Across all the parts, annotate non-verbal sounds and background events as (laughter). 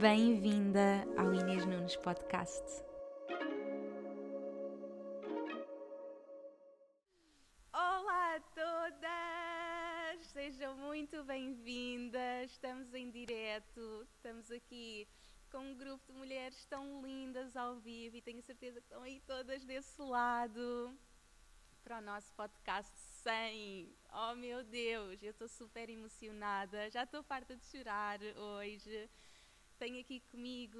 Bem-vinda ao Inês Nunes Podcast. Olá a todas! Sejam muito bem-vindas. Estamos em direto, estamos aqui com um grupo de mulheres tão lindas ao vivo e tenho certeza que estão aí todas desse lado para o nosso podcast 100. Oh meu Deus, eu estou super emocionada, já estou farta de chorar hoje. Tenho aqui comigo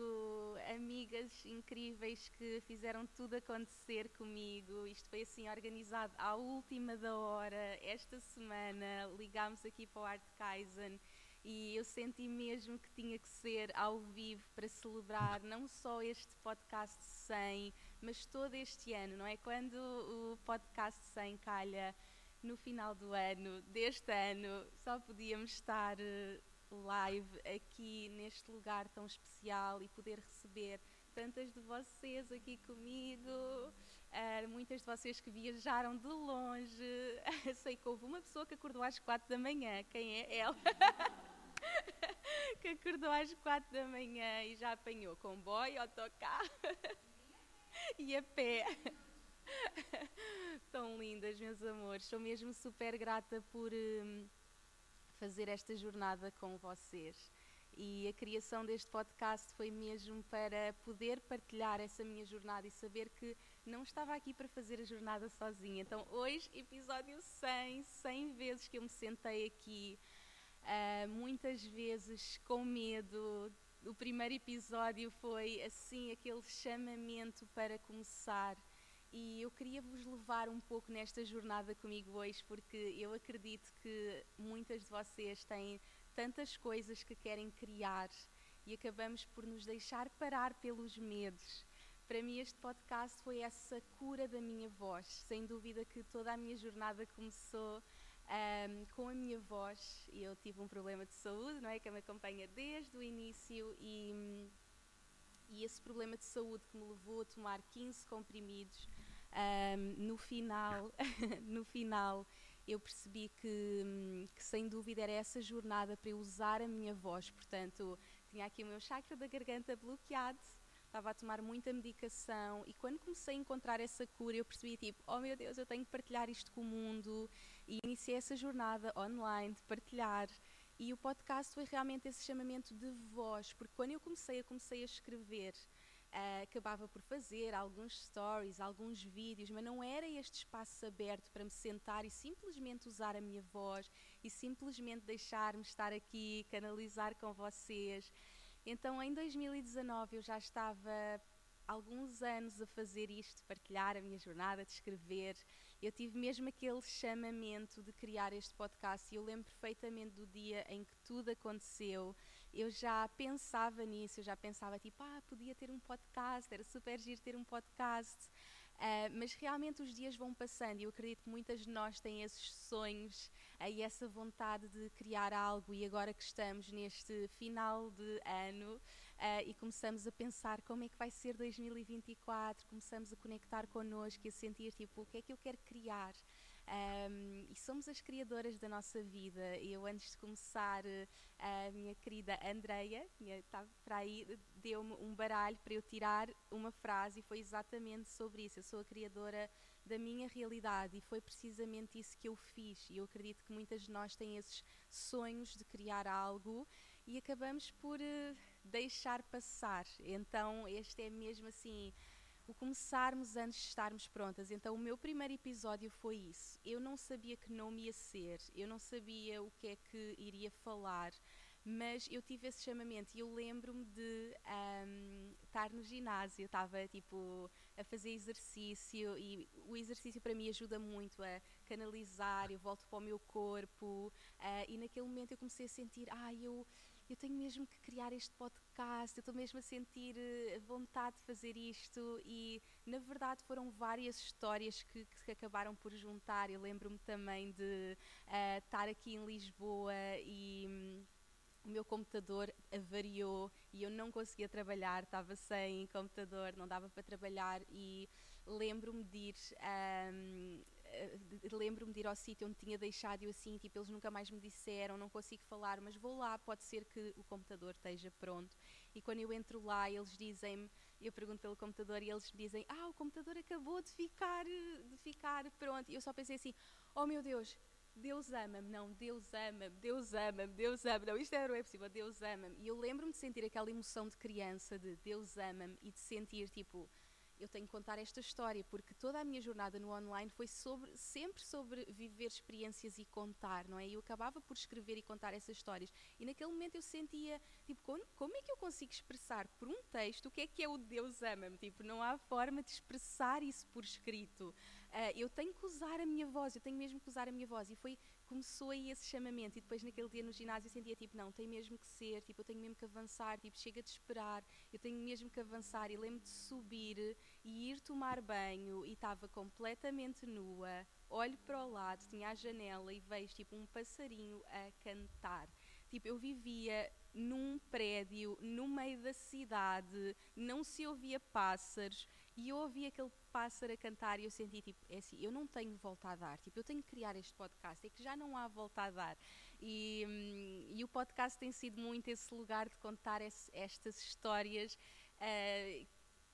amigas incríveis que fizeram tudo acontecer comigo. Isto foi assim organizado à última da hora. Esta semana ligámos aqui para o Art Kaizen e eu senti mesmo que tinha que ser ao vivo para celebrar não só este podcast 100, mas todo este ano, não é? Quando o podcast 100 calha no final do ano, deste ano, só podíamos estar eh, live aqui neste lugar tão especial e poder receber tantas de vocês aqui comigo, uh, muitas de vocês que viajaram de longe. (laughs) Sei que houve uma pessoa que acordou às quatro da manhã, quem é ela? (laughs) que acordou às quatro da manhã e já apanhou comboio, autocarro (laughs) e a pé. Tão lindas, meus amores. Sou mesmo super grata por um, fazer esta jornada com vocês. E a criação deste podcast foi mesmo para poder partilhar essa minha jornada e saber que não estava aqui para fazer a jornada sozinha. Então, hoje, episódio 100, 100 vezes que eu me sentei aqui uh, muitas vezes com medo. O primeiro episódio foi assim aquele chamamento para começar. E eu queria vos levar um pouco nesta jornada comigo hoje, porque eu acredito que muitas de vocês têm tantas coisas que querem criar e acabamos por nos deixar parar pelos medos. Para mim, este podcast foi essa cura da minha voz. Sem dúvida que toda a minha jornada começou um, com a minha voz. Eu tive um problema de saúde, não é? Que me acompanha desde o início e, e esse problema de saúde que me levou a tomar 15 comprimidos, um, no final, (laughs) no final eu percebi que, que, sem dúvida era essa jornada para eu usar a minha voz. Portanto, tinha aqui o meu chakra da garganta bloqueado, estava a tomar muita medicação e quando comecei a encontrar essa cura, eu percebi tipo, oh meu Deus, eu tenho que partilhar isto com o mundo e iniciei essa jornada online de partilhar. E o podcast foi realmente esse chamamento de voz, porque quando eu comecei, eu comecei a escrever, uh, acabava por fazer alguns stories, alguns vídeos, mas não era este espaço aberto para me sentar e simplesmente usar a minha voz e simplesmente deixar-me estar aqui, canalizar com vocês. Então, em 2019, eu já estava alguns anos a fazer isto, partilhar a minha jornada, de escrever eu tive mesmo aquele chamamento de criar este podcast e eu lembro perfeitamente do dia em que tudo aconteceu. Eu já pensava nisso, eu já pensava tipo, ah, podia ter um podcast, era super giro ter um podcast. Uh, mas realmente os dias vão passando e eu acredito que muitas de nós têm esses sonhos uh, e essa vontade de criar algo. E agora que estamos neste final de ano, uh, e começamos a pensar como é que vai ser 2024, começamos a conectar connosco e a sentir tipo o que é que eu quero criar. Um, e somos as criadoras da nossa vida. Eu, antes de começar, a minha querida Andreia, estava para aí, deu-me um baralho para eu tirar uma frase e foi exatamente sobre isso. Eu sou a criadora da minha realidade e foi precisamente isso que eu fiz. E eu acredito que muitas de nós têm esses sonhos de criar algo e acabamos por uh, deixar passar. Então, este é mesmo assim o começarmos antes de estarmos prontas. Então, o meu primeiro episódio foi isso. Eu não sabia que nome ia ser, eu não sabia o que é que iria falar, mas eu tive esse chamamento e eu lembro-me de um, estar no ginásio, estava tipo a fazer exercício e o exercício para mim ajuda muito a canalizar, eu volto para o meu corpo uh, e naquele momento eu comecei a sentir, ah, eu eu tenho mesmo que criar este podcast, eu estou mesmo a sentir uh, vontade de fazer isto e na verdade foram várias histórias que, que acabaram por juntar. Eu lembro-me também de uh, estar aqui em Lisboa e um, o meu computador avariou e eu não conseguia trabalhar, estava sem computador, não dava para trabalhar e lembro-me de ir um, lembro-me de ir ao sítio onde tinha deixado eu assim, tipo, eles nunca mais me disseram, não consigo falar, mas vou lá, pode ser que o computador esteja pronto. E quando eu entro lá, eles dizem-me, eu pergunto pelo computador e eles dizem, ah, o computador acabou de ficar, de ficar pronto. E eu só pensei assim, oh meu Deus, Deus ama-me, não, Deus ama-me, Deus ama-me, Deus ama-me, não, isto não é possível, Deus ama-me. E eu lembro-me de sentir aquela emoção de criança de Deus ama-me e de sentir tipo, eu tenho que contar esta história, porque toda a minha jornada no online foi sobre, sempre sobre viver experiências e contar, não é? E eu acabava por escrever e contar essas histórias. E naquele momento eu sentia, tipo, como, como é que eu consigo expressar por um texto o que é que é o Deus ama-me? Tipo, não há forma de expressar isso por escrito. Uh, eu tenho que usar a minha voz, eu tenho mesmo que usar a minha voz. E foi começou aí esse chamamento e depois naquele dia no ginásio eu sentia tipo, não, tem mesmo que ser, tipo, eu tenho mesmo que avançar, tipo, chega de esperar, eu tenho mesmo que avançar e lembro de subir e ir tomar banho e estava completamente nua, olho para o lado, tinha a janela e vejo tipo um passarinho a cantar. Tipo, eu vivia num prédio, no meio da cidade, não se ouvia pássaros, e eu ouvi aquele pássaro a cantar e eu senti tipo, é assim, eu não tenho volta a dar, tipo, eu tenho que criar este podcast, é que já não há volta a dar. E, hum, e o podcast tem sido muito esse lugar de contar esse, estas histórias uh,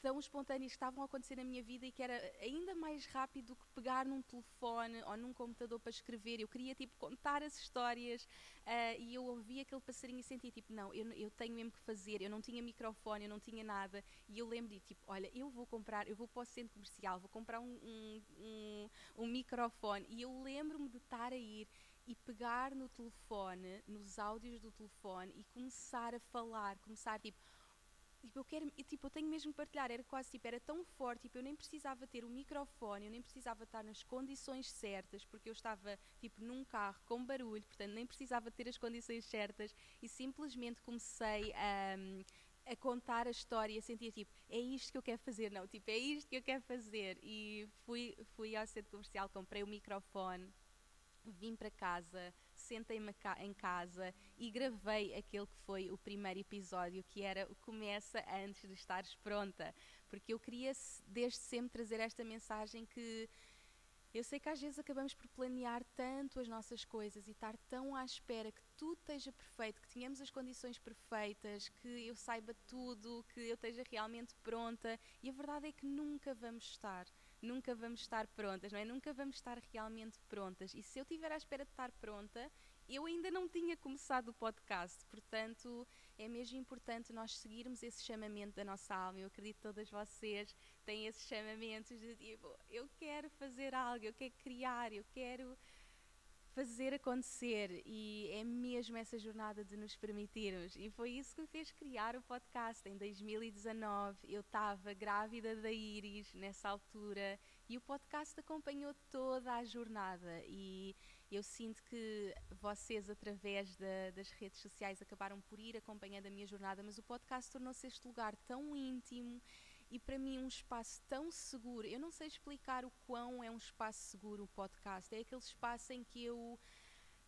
tão espontâneas que estavam a acontecer na minha vida e que era ainda mais rápido do que pegar num telefone ou num computador para escrever. Eu queria tipo contar as histórias uh, e eu ouvia aquele passarinho e sentia tipo, não, eu, eu tenho mesmo que fazer. Eu não tinha microfone, eu não tinha nada. E eu lembro de tipo, olha, eu vou comprar, eu vou para o centro comercial, vou comprar um, um, um, um microfone. E eu lembro-me de estar a ir e pegar no telefone, nos áudios do telefone e começar a falar, começar tipo tipo, eu quero, tipo, eu tenho mesmo que partilhar, era quase, tipo, era tão forte, tipo, eu nem precisava ter o microfone, eu nem precisava estar nas condições certas, porque eu estava, tipo, num carro com barulho, portanto, nem precisava ter as condições certas, e simplesmente comecei a, a contar a história, sentia, tipo, é isto que eu quero fazer, não, tipo, é isto que eu quero fazer, e fui, fui ao centro comercial, comprei o microfone, vim para casa, sentei-me em casa e gravei aquele que foi o primeiro episódio, que era o Começa Antes de Estares Pronta, porque eu queria desde sempre trazer esta mensagem que eu sei que às vezes acabamos por planear tanto as nossas coisas e estar tão à espera que tudo esteja perfeito, que tenhamos as condições perfeitas, que eu saiba tudo, que eu esteja realmente pronta, e a verdade é que nunca vamos estar nunca vamos estar prontas, não é? Nunca vamos estar realmente prontas. E se eu estiver à espera de estar pronta, eu ainda não tinha começado o podcast, portanto é mesmo importante nós seguirmos esse chamamento da nossa alma. Eu acredito que todas vocês têm esses chamamentos de tipo, eu quero fazer algo, eu quero criar, eu quero fazer acontecer e é mesmo essa jornada de nos permitirmos. E foi isso que me fez criar o podcast. Em 2019 eu estava grávida da Iris nessa altura e o podcast acompanhou toda a jornada e eu sinto que vocês através da, das redes sociais acabaram por ir acompanhando a minha jornada, mas o podcast tornou-se este lugar tão íntimo e para mim um espaço tão seguro. Eu não sei explicar o quão é um espaço seguro o podcast. É aquele espaço em que eu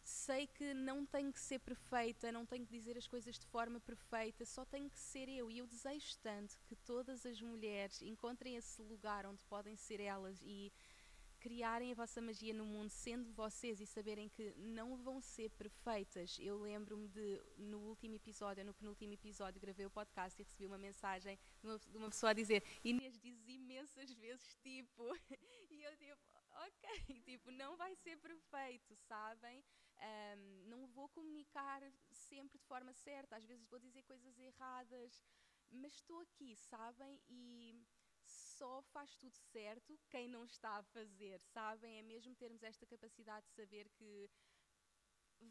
sei que não tenho que ser perfeita, não tenho que dizer as coisas de forma perfeita, só tenho que ser eu. E eu desejo tanto que todas as mulheres encontrem esse lugar onde podem ser elas e criarem a vossa magia no mundo sendo vocês e saberem que não vão ser perfeitas. Eu lembro-me de, no último episódio, no penúltimo episódio, gravei o podcast e recebi uma mensagem de uma, de uma pessoa a dizer: Inês diz imensas vezes tipo. (laughs) e eu tipo, ok, (laughs) tipo, não vai ser perfeito, sabem? Um, não vou comunicar sempre de forma certa, às vezes vou dizer coisas erradas, mas estou aqui, sabem? E só faz tudo certo quem não está a fazer, sabem? É mesmo termos esta capacidade de saber que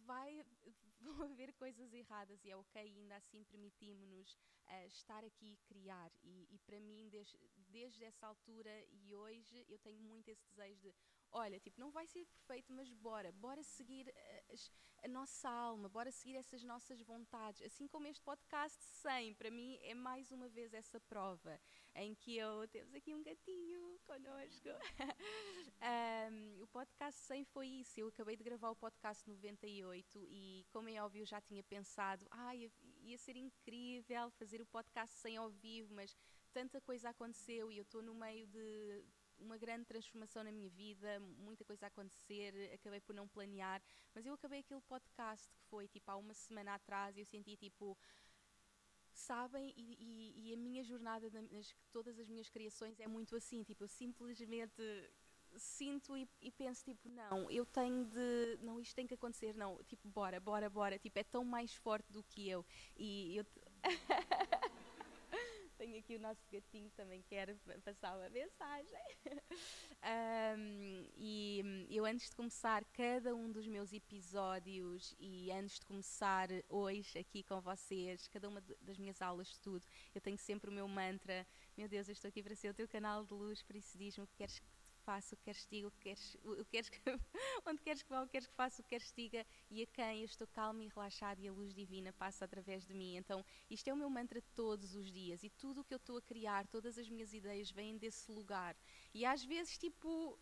vai, (laughs) vão haver coisas erradas e é ok, ainda assim permitimos-nos uh, estar aqui e criar. E, e para mim, desde, desde essa altura e hoje, eu tenho muito esse desejo de olha, tipo, não vai ser perfeito, mas bora, bora seguir a, a, nossa alma, bora seguir essas nossas vontades. Assim como este podcast 100, para mim é mais uma vez essa prova em que eu, temos aqui um gatinho connosco. (laughs) um, o podcast 100 foi isso, eu acabei de gravar o podcast 98 e, como é óbvio, já tinha pensado, ah, ia, ia ser incrível fazer o podcast 100 ao vivo, mas tanta coisa aconteceu e eu estou no meio de uma grande transformação na minha vida, muita coisa a acontecer, acabei por não planear, mas eu acabei aquele podcast que foi tipo há uma semana atrás e eu senti tipo sabem e, e, e, a minha jornada nas todas as minhas criações é muito assim tipo eu simplesmente sinto e, e, penso tipo não eu tenho de não isto tem que acontecer não tipo bora bora bora tipo é tão mais forte do que eu e eu (laughs) tenho aqui o nosso gatinho que também quer passar uma mensagem. (laughs) um, e eu, antes de começar cada um dos meus episódios e antes de começar hoje aqui com vocês, cada uma das minhas aulas de estudo, eu tenho sempre o meu mantra: Meu Deus, eu estou aqui para ser o teu canal de luz, por isso diz-me o que queres que faça, o que queres que diga, o que queres, o que queres que, (laughs) onde queres que vá, o que queres que faça, o que queres que diga e a quem eu estou calma e relaxada e a luz divina passa através de mim. Então, isto é o meu mantra todos os dias e tudo o que eu estou a criar, todas as minhas ideias vêm desse lugar. E às vezes, tipo,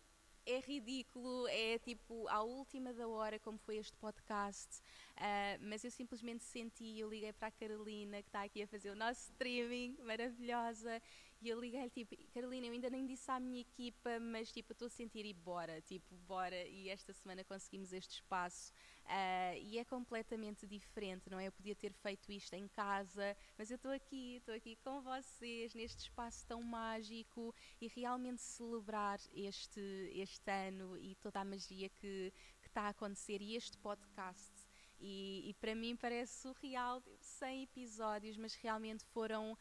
é ridículo, é tipo à última da hora, como foi este podcast, uh, mas eu simplesmente senti, eu liguei para a Carolina, que está aqui a fazer o nosso streaming, maravilhosa, e eu liguei-lhe, tipo, Carolina, eu ainda nem disse à minha equipa, mas tipo, estou a sentir e bora, tipo, bora. E esta semana conseguimos este espaço. Uh, e é completamente diferente, não é? Eu podia ter feito isto em casa, mas eu estou aqui, estou aqui com vocês, neste espaço tão mágico e realmente celebrar este, este ano e toda a magia que está a acontecer e este podcast. E, e para mim parece surreal, 100 episódios, mas realmente foram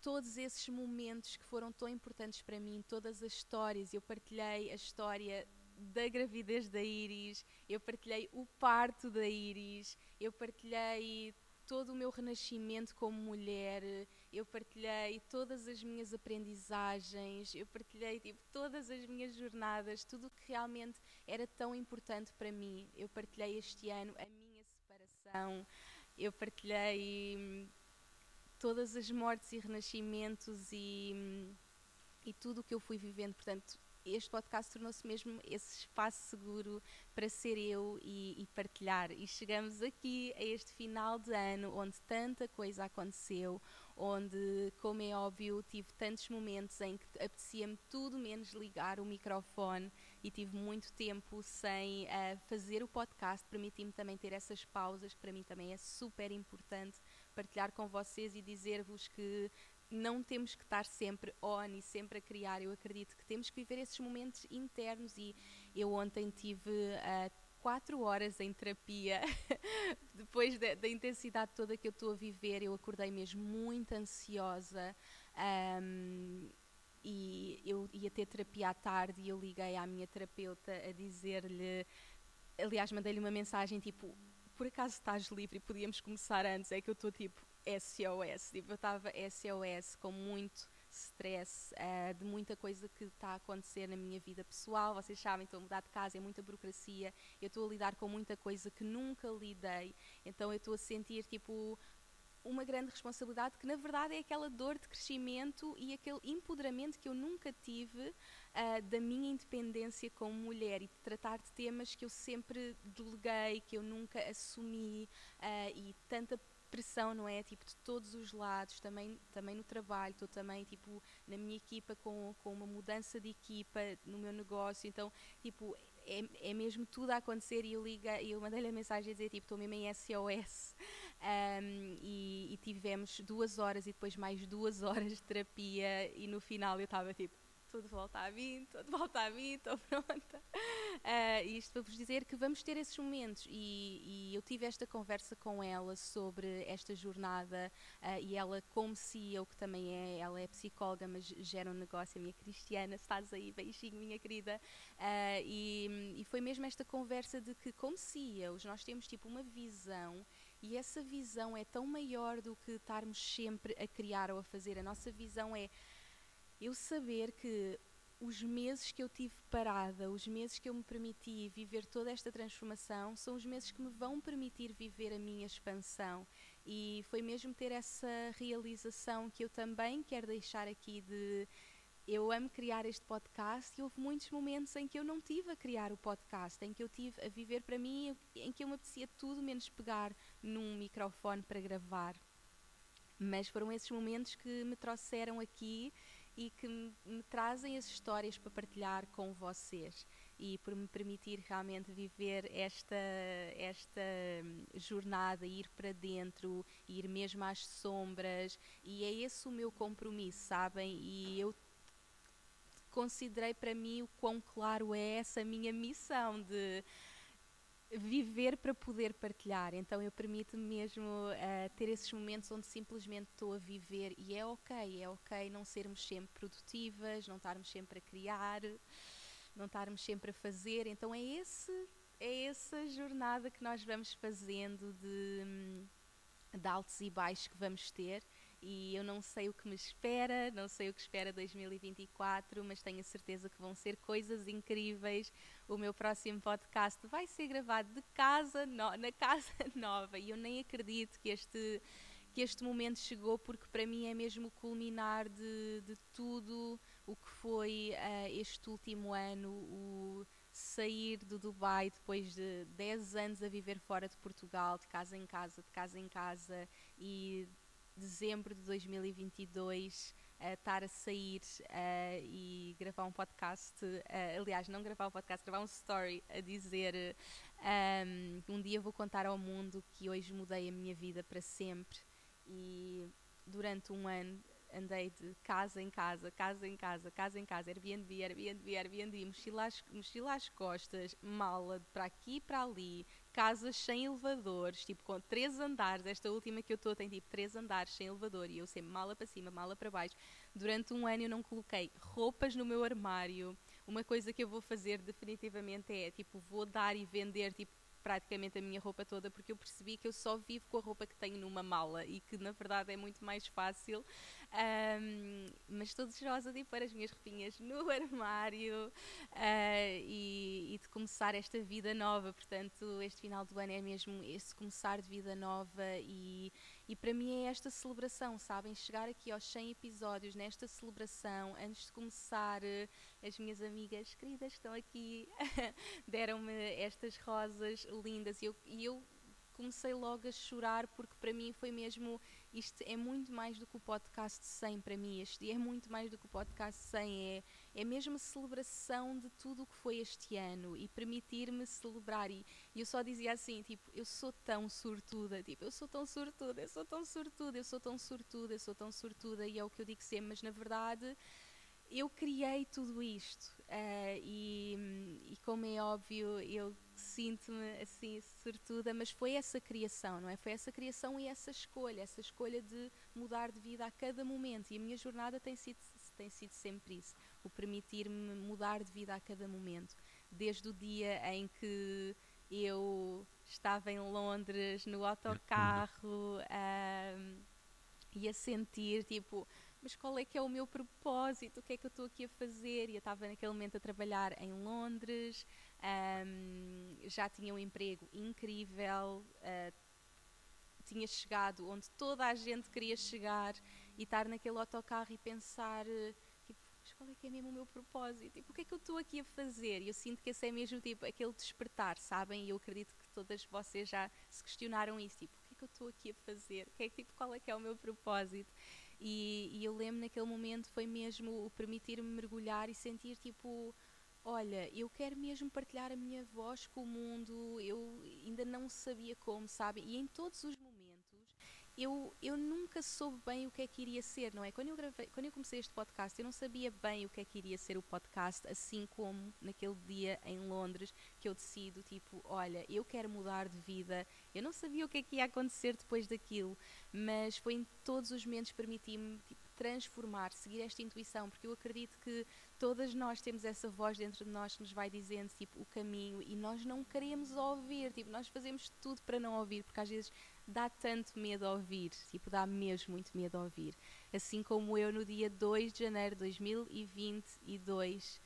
todos esses momentos que foram tão importantes para mim, todas as histórias. Eu partilhei a história da gravidez da Iris, eu partilhei o parto da Iris, eu partilhei todo o meu renascimento como mulher, eu partilhei todas as minhas aprendizagens, eu partilhei tipo, todas as minhas jornadas, tudo o que realmente era tão importante para mim. Eu partilhei este ano a minha separação, eu partilhei hum, todas as mortes e renascimentos e, e tudo o que eu fui vivendo. Portanto, este podcast tornou-se mesmo esse espaço seguro para ser eu e, e, partilhar. E chegamos aqui a este final de ano onde tanta coisa aconteceu, onde, como é óbvio, tive tantos momentos em que apetecia-me tudo menos ligar o microfone e tive muito tempo sem uh, fazer o podcast, permiti-me também ter essas pausas, que para mim também é super importante partilhar com vocês e dizer-vos que não temos que estar sempre on e sempre a criar. Eu acredito que temos que viver esses momentos internos e eu ontem tive uh, quatro horas em terapia (laughs) depois da, da, intensidade toda que eu estou a viver. Eu acordei mesmo muito ansiosa. Um, e eu ia ter terapia à tarde e eu liguei à minha terapeuta a dizer-lhe, aliás, mandei-lhe uma mensagem tipo por acaso estás livre e podíamos começar antes, é que eu estou tipo SOS, tipo, eu estava SOS com muito stress uh, de muita coisa que está a acontecer na minha vida pessoal. Vocês sabem, estou a mudar de casa, é muita burocracia. Eu estou a lidar com muita coisa que nunca lidei. Então eu estou a sentir tipo uma grande responsabilidade que na verdade é aquela dor de crescimento e aquele empoderamento que eu nunca tive uh, da minha independência como mulher e de tratar de temas que eu sempre deleguei, que eu nunca assumi uh, e tanta pressão, não é? Tipo, de todos os lados, também, também no trabalho, estou também, tipo, na minha equipa com, com uma mudança de equipa no meu negócio, então, tipo, é, é mesmo tudo a acontecer e eu, eu mandei-lhe a mensagem a dizer, tipo, estou mesmo em SOS um, e, e tivemos duas horas e depois mais duas (laughs) horas de terapia e no final eu estava, tipo, tudo volta a mim, tudo volta a mim, estou pronta. Uh, isto para vos dizer que vamos ter esses momentos e, e, eu tive esta conversa com ela sobre esta jornada uh, e ela como CEO, que também é, ela é psicóloga, mas gera um negócio, a minha Cristiana, estás aí, beijinho minha querida, uh, e, e foi mesmo esta conversa de que como CEOs nós temos tipo uma visão e essa visão é tão maior do que estarmos sempre a criar ou a fazer. A nossa visão é eu saber que os meses que eu tive parada, os meses que eu me permiti viver toda esta transformação, são os meses que me vão permitir viver a minha expansão. E foi mesmo ter essa realização que eu também quero deixar aqui de eu amo criar este podcast e houve muitos momentos em que eu não tive a criar o podcast, em que eu tive a viver para mim, em que eu me apetecia tudo menos pegar num microfone para gravar. Mas foram esses momentos que me trouxeram aqui e que me, trazem as histórias para partilhar com vocês e por me permitir realmente viver esta, esta jornada, ir para dentro, ir mesmo às sombras, e é esse o meu compromisso, sabem? E eu considerei para mim o quão claro é essa minha missão de viver para poder partilhar. Então eu permito-me mesmo uh, ter esses momentos onde simplesmente estou a viver e é ok, é ok não sermos sempre produtivas, não estarmos sempre a criar não estarmos sempre a fazer. Então é esse é essa jornada que nós vamos fazendo de, de altos e baixos que vamos ter. E eu não sei o que me espera, não sei o que espera 2024, mas tenho a certeza que vão ser coisas incríveis. O meu próximo podcast vai ser gravado de casa no, na casa (laughs) nova e eu nem acredito que este que este momento chegou porque para mim é mesmo o culminar de, de tudo o que foi uh, este último ano, o sair do Dubai depois de 10 anos a viver fora de Portugal, de casa em casa, de casa em casa, e dezembro de 2022 uh, estar a sair uh, e gravar um podcast, uh, aliás, não gravar um podcast, gravar um story a dizer um, um dia vou contar ao mundo que hoje mudei a minha vida para sempre. E durante um ano andei de casa em casa, casa em casa, casa em casa, Airbnb, Airbnb, Airbnb, mochila às, mochila às costas, mala para aqui e para ali, casas sem elevadores, tipo com três andares. Esta última que eu estou tem tipo três andares sem elevador e eu sempre mala para cima, mala para baixo. Durante um ano eu não coloquei roupas no meu armário. Uma coisa que eu vou fazer definitivamente é tipo vou dar e vender tipo praticamente a minha roupa toda porque eu percebi que eu só vivo com a roupa que tenho numa mala e que na verdade é muito mais fácil um, mas estou desejosa de ir pôr as minhas roupinhas no (laughs) armário uh, e, e, de começar esta vida nova. Portanto, este final do ano é mesmo esse começar de vida nova e, e para mim é esta celebração, sabem? Chegar aqui aos 100 episódios, nesta celebração, antes de começar, uh, as minhas amigas queridas que estão aqui (laughs) deram-me estas rosas lindas e eu, e eu comecei logo a chorar porque para mim foi mesmo isto é muito mais do que o podcast 100 para mim este é muito mais do que o podcast 100 é, é mesmo celebração de tudo o que foi este ano e permitir-me celebrar e, eu só dizia assim tipo eu sou tão sortuda tipo eu sou tão sortuda eu sou tão sortuda eu sou tão sortuda eu sou tão sortuda e é o que eu digo sempre mas na verdade eu criei tudo isto uh, e, e, como é óbvio eu sinto-me assim sortuda, mas foi essa criação, não é? Foi essa criação e essa escolha, essa escolha de mudar de vida a cada momento e a minha jornada tem sido, tem sido sempre isso, o permitir-me mudar de vida a cada momento, desde o dia em que eu estava em Londres no autocarro um, e a sentir tipo mas qual é que é o meu propósito, o que é que eu estou aqui a fazer? E eu estava naquele momento a trabalhar em Londres, um, já tinha um emprego incrível, uh, tinha chegado onde toda a gente queria chegar e estar naquele autocarro e pensar, mas qual é que é mesmo o meu propósito? Tipo, o que é que eu estou aqui a fazer? E eu sinto que esse é mesmo tipo aquele despertar, sabem? E eu acredito que todas vocês já se questionaram isso, tipo, o que é que eu estou aqui a fazer? O que é que, tipo, qual é que é o meu propósito? E, e eu lembro naquele momento foi mesmo o permitir-me mergulhar e sentir tipo olha, eu quero mesmo partilhar a minha voz com o mundo, eu ainda não sabia como, sabe? E em todos os momentos eu, eu nunca soube bem o que é que iria ser, não é? Quando eu, gravei, quando eu comecei este podcast, eu não sabia bem o que é que iria ser o podcast, assim como naquele dia em Londres que eu decido, tipo, olha, eu quero mudar de vida. Eu não sabia o que é que ia acontecer depois daquilo, mas foi em todos os momentos permitir-me tipo, transformar, seguir esta intuição, porque eu acredito que todas nós temos essa voz dentro de nós que nos vai dizendo tipo o caminho e nós não queremos ouvir, tipo, nós fazemos tudo para não ouvir, porque às vezes dá tanto medo a ouvir, tipo, dá mesmo muito medo a ouvir. Assim como eu no dia 2 de janeiro de 2022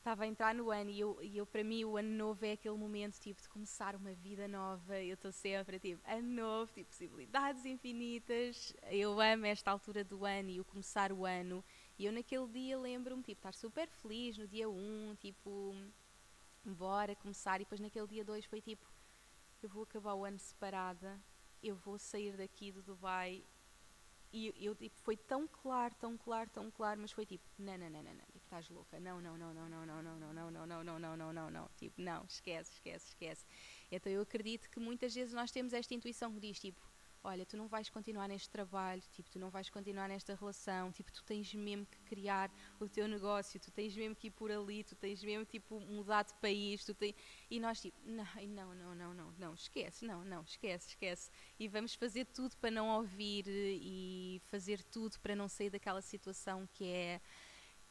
estava a entrar no ano e eu, e eu para mim o ano novo é aquele momento tipo de começar uma vida nova, eu estou sempre tipo ano novo, tipo possibilidades infinitas, eu amo esta altura do ano e o começar o ano. E eu naquele dia lembro-me tipo estar super feliz no dia 1, um, tipo bora começar. E depois naquele dia 2 foi tipo eu vou acabar o ano separada, eu vou sair daqui do Dubai e eu, tipo, foi tão claro, tão claro, tão claro, mas foi tipo, não, não, não, não, não, tipo, estás louca, não, não, não, não, não, não, não, não, não, não, não, não, não, não, não, não, tipo, não, esquece, esquece, esquece. Então eu acredito que muitas vezes nós temos esta intuição que diz, tipo, olha, tu não vais continuar neste trabalho, tipo, tu não vais continuar nesta relação, tipo, tu tens mesmo que criar o teu negócio, tu tens mesmo que ir por ali, tu tens mesmo, tipo, mudar de país, tu tens... E nós, tipo, não, não, não, não, não, esquece, não, não, esquece, esquece. E vamos fazer tudo para não ouvir e fazer tudo para não sair daquela situação que é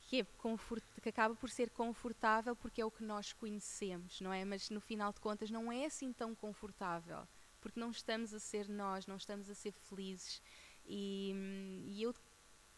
que, é confort, que acaba por ser confortável porque é o que nós conhecemos, não é? Mas no final de contas não é assim tão confortável porque não estamos a ser nós, não estamos a ser felizes. E, e eu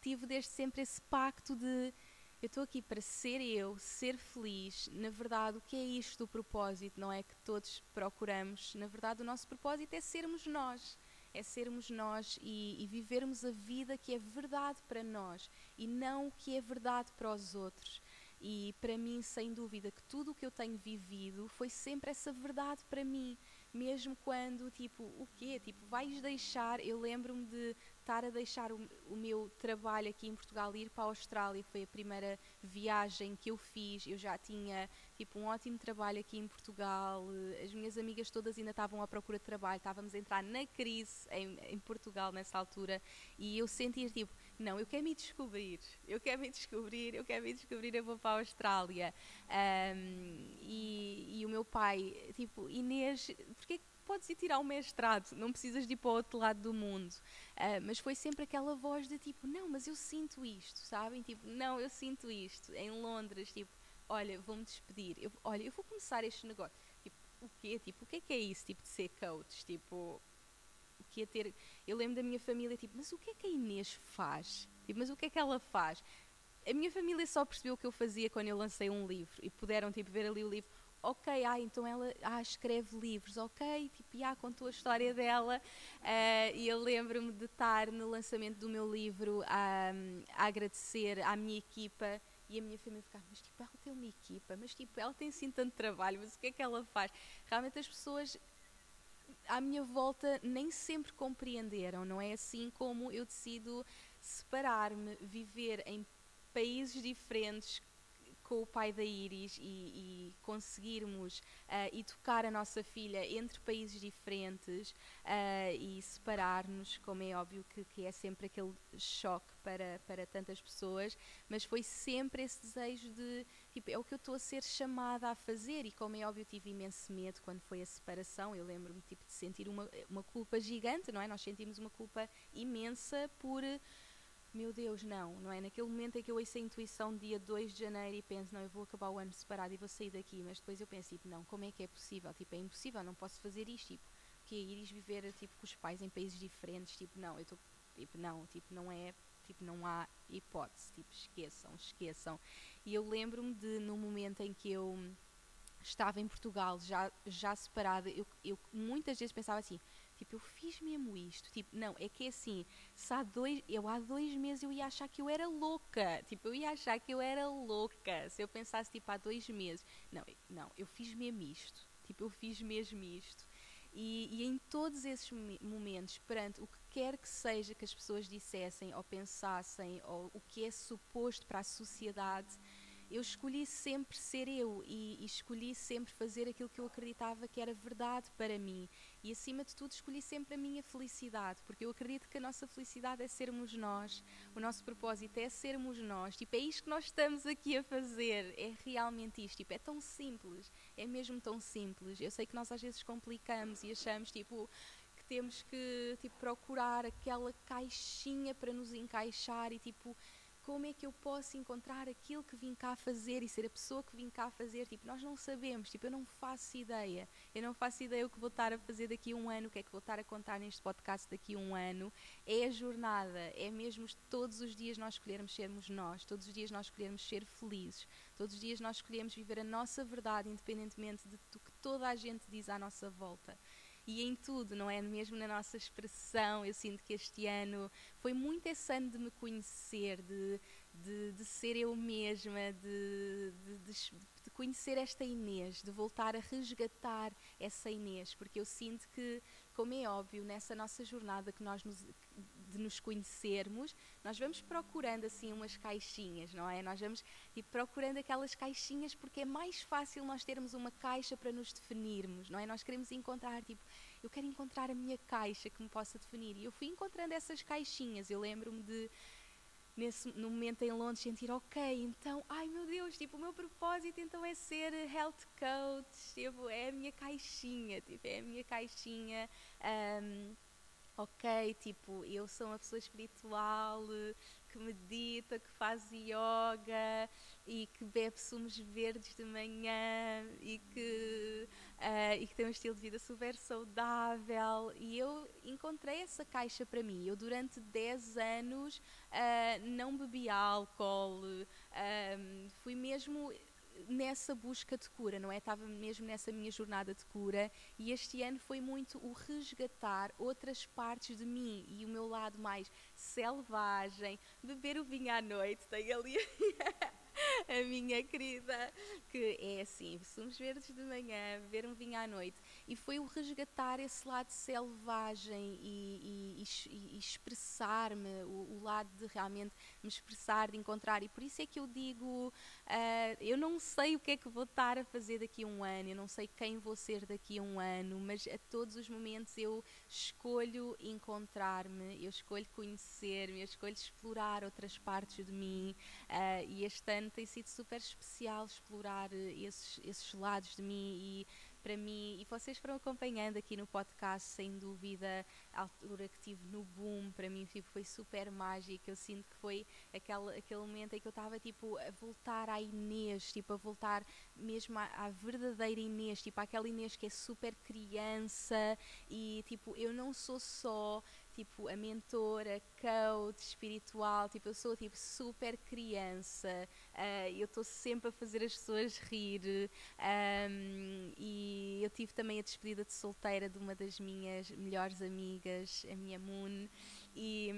tive desde sempre esse pacto de eu estou aqui para ser eu, ser feliz. Na verdade, o que é isto do propósito? Não é que todos procuramos. Na verdade, o nosso propósito é sermos nós. É sermos nós e, e vivermos a vida que é verdade para nós e não o que é verdade para os outros. E para mim, sem dúvida, que tudo o que eu tenho vivido foi sempre essa verdade para mim mesmo quando, tipo, o quê? Tipo, vais deixar. Eu lembro-me de estar a deixar o, o, meu trabalho aqui em Portugal ir para a Austrália. Foi a primeira viagem que eu fiz. Eu já tinha, tipo, um ótimo trabalho aqui em Portugal. As minhas amigas todas ainda estavam à procura de trabalho. Estávamos a entrar na crise em, em Portugal nessa altura. E eu sentia, tipo, não, eu quero me descobrir, eu quero me descobrir, eu quero me descobrir, eu vou para a Austrália. Um, e, e, o meu pai, tipo, Inês, porquê que podes ir tirar o mestrado? Não precisas de ir para o outro lado do mundo. Uh, mas foi sempre aquela voz de tipo, não, mas eu sinto isto, sabem? Tipo, não, eu sinto isto. Em Londres, tipo, olha, vou-me despedir. Eu, olha, eu vou começar este negócio. Tipo, o quê? Tipo, o que é que é isso, tipo, de ser coach? Tipo, que ia ter. Eu lembro da minha família, tipo, mas o que é que a Inês faz? Tipo, mas o que é que ela faz? A minha família só percebeu o que eu fazia quando eu lancei um livro e puderam, tipo, ver ali o livro. Ok, ah, então ela ah, escreve livros, ok, tipo, já contou a história dela. Uh, e eu lembro-me de estar no lançamento do meu livro a, a agradecer à minha equipa e a minha família ficava, mas tipo, ela tem uma equipa, mas tipo, ela tem assim tanto trabalho, mas o que é que ela faz? Realmente as pessoas à minha volta nem sempre compreenderam, não é assim como eu decido separar-me, viver em países diferentes com o pai da Iris e, e conseguirmos uh, educar a nossa filha entre países diferentes uh, e separar-nos, como é óbvio que, que, é sempre aquele choque para, para tantas pessoas, mas foi sempre esse desejo de, tipo, é o que eu estou a ser chamada a fazer e como é óbvio tive imenso medo quando foi a separação, eu lembro-me tipo, de sentir uma, uma culpa gigante, não é? Nós sentimos uma culpa imensa por meu Deus, não, não é? Naquele momento em que eu ouço a intuição dia 2 de janeiro e penso, não, eu vou acabar o ano separado e vou sair daqui, mas depois eu penso, tipo, não, como é que é possível? Tipo, é impossível, não posso fazer isto, tipo, que é ires viver, tipo, com os pais em países diferentes, tipo, não, eu estou, tipo, não, tipo, não é, tipo, não há hipótese, tipo, esqueçam, esqueçam. E eu lembro-me de, no momento em que eu estava em Portugal, já, já separada, eu, eu muitas vezes pensava assim, Tipo, eu fiz mesmo isto. Tipo, não, é que é assim, se há dois, eu há dois meses eu ia achar que eu era louca. Tipo, eu ia achar que eu era louca. Se eu pensasse, tipo, há dois meses. Não, não, eu fiz mesmo isto. Tipo, eu fiz mesmo isto. E, e em todos esses momentos, perante o que quer que seja que as pessoas dissessem ou pensassem, ou o que é suposto para a sociedade, eu escolhi sempre ser eu e, e, escolhi sempre fazer aquilo que eu acreditava que era verdade para mim. E acima de tudo, escolhi sempre a minha felicidade, porque eu acredito que a nossa felicidade é sermos nós, o nosso propósito é sermos nós. Tipo, é isto que nós estamos aqui a fazer, é realmente isto. Tipo, é tão simples, é mesmo tão simples. Eu sei que nós às vezes complicamos e achamos, tipo, temos que tipo, procurar aquela caixinha para nos encaixar e tipo como é que eu posso encontrar aquilo que vim cá fazer e ser a pessoa que vim cá fazer? Tipo, nós não sabemos, tipo, eu não faço ideia. Eu não faço ideia o que vou estar a fazer daqui a um ano, o que é que vou estar a contar neste podcast daqui a um ano. É a jornada, é mesmo todos os dias nós escolhermos sermos nós, todos os dias nós escolhermos ser felizes, todos os dias nós escolhermos viver a nossa verdade, independentemente de, do que toda a gente diz à nossa volta e em tudo, não é? Mesmo na nossa expressão, eu sinto que este ano foi muito esse ano de me conhecer, de, de, de ser eu mesma, de, de, de, conhecer esta Inês, de voltar a resgatar essa Inês, porque eu sinto que, como é óbvio, nessa nossa jornada que nós nos, de nos conhecermos, nós vamos procurando assim umas caixinhas, não é? Nós vamos tipo, procurando aquelas caixinhas porque é mais fácil nós termos uma caixa para nos definirmos, não é? Nós queremos encontrar, tipo, eu quero encontrar a minha caixa que me possa definir. E eu fui encontrando essas caixinhas. Eu lembro-me de nesse no momento em Londres sentir ok então ai meu Deus tipo o meu propósito então é ser health coach tipo é a minha caixinha tipo é a minha caixinha um, ok, tipo, eu sou uma pessoa espiritual que medita, que faz yoga e que bebe sumos verdes de manhã e que, uh, e que tem um estilo de vida super saudável. E eu encontrei essa caixa para mim. Eu, durante 10 anos, uh, não bebi álcool, uh, fui mesmo nessa busca de cura, não é? Estava mesmo nessa minha jornada de cura e este ano foi muito o resgatar outras partes de mim e o meu lado mais selvagem, beber o vinho à noite, tem ali (laughs) a minha querida, que é assim, sumos verdes de manhã, beber um vinho à noite. E foi o resgatar esse lado selvagem e, e, e, expressar-me, o, o, lado de realmente me expressar, de encontrar. E por isso é que eu digo, uh, eu não sei o que é que vou estar a fazer daqui a um ano, eu não sei quem vou ser daqui a um ano, mas a todos os momentos eu escolho encontrar-me, eu escolho conhecer-me, eu escolho explorar outras partes de mim. Uh, e este ano tem sido super especial explorar esses, esses lados de mim e para mim, e vocês foram acompanhando aqui no podcast, sem dúvida, a altura que tive no boom, para mim tipo, foi super mágico. Eu sinto que foi aquele, aquele momento em que eu estava tipo, a voltar à Inês, tipo, a voltar mesmo à, à, verdadeira Inês, tipo, aquela Inês que é super criança e tipo, eu não sou só tipo a mentora, coach espiritual, tipo eu sou tipo super criança, uh, eu estou sempre a fazer as pessoas rir. Um, e eu tive também a despedida de solteira de uma das minhas melhores amigas, a minha Moon, e,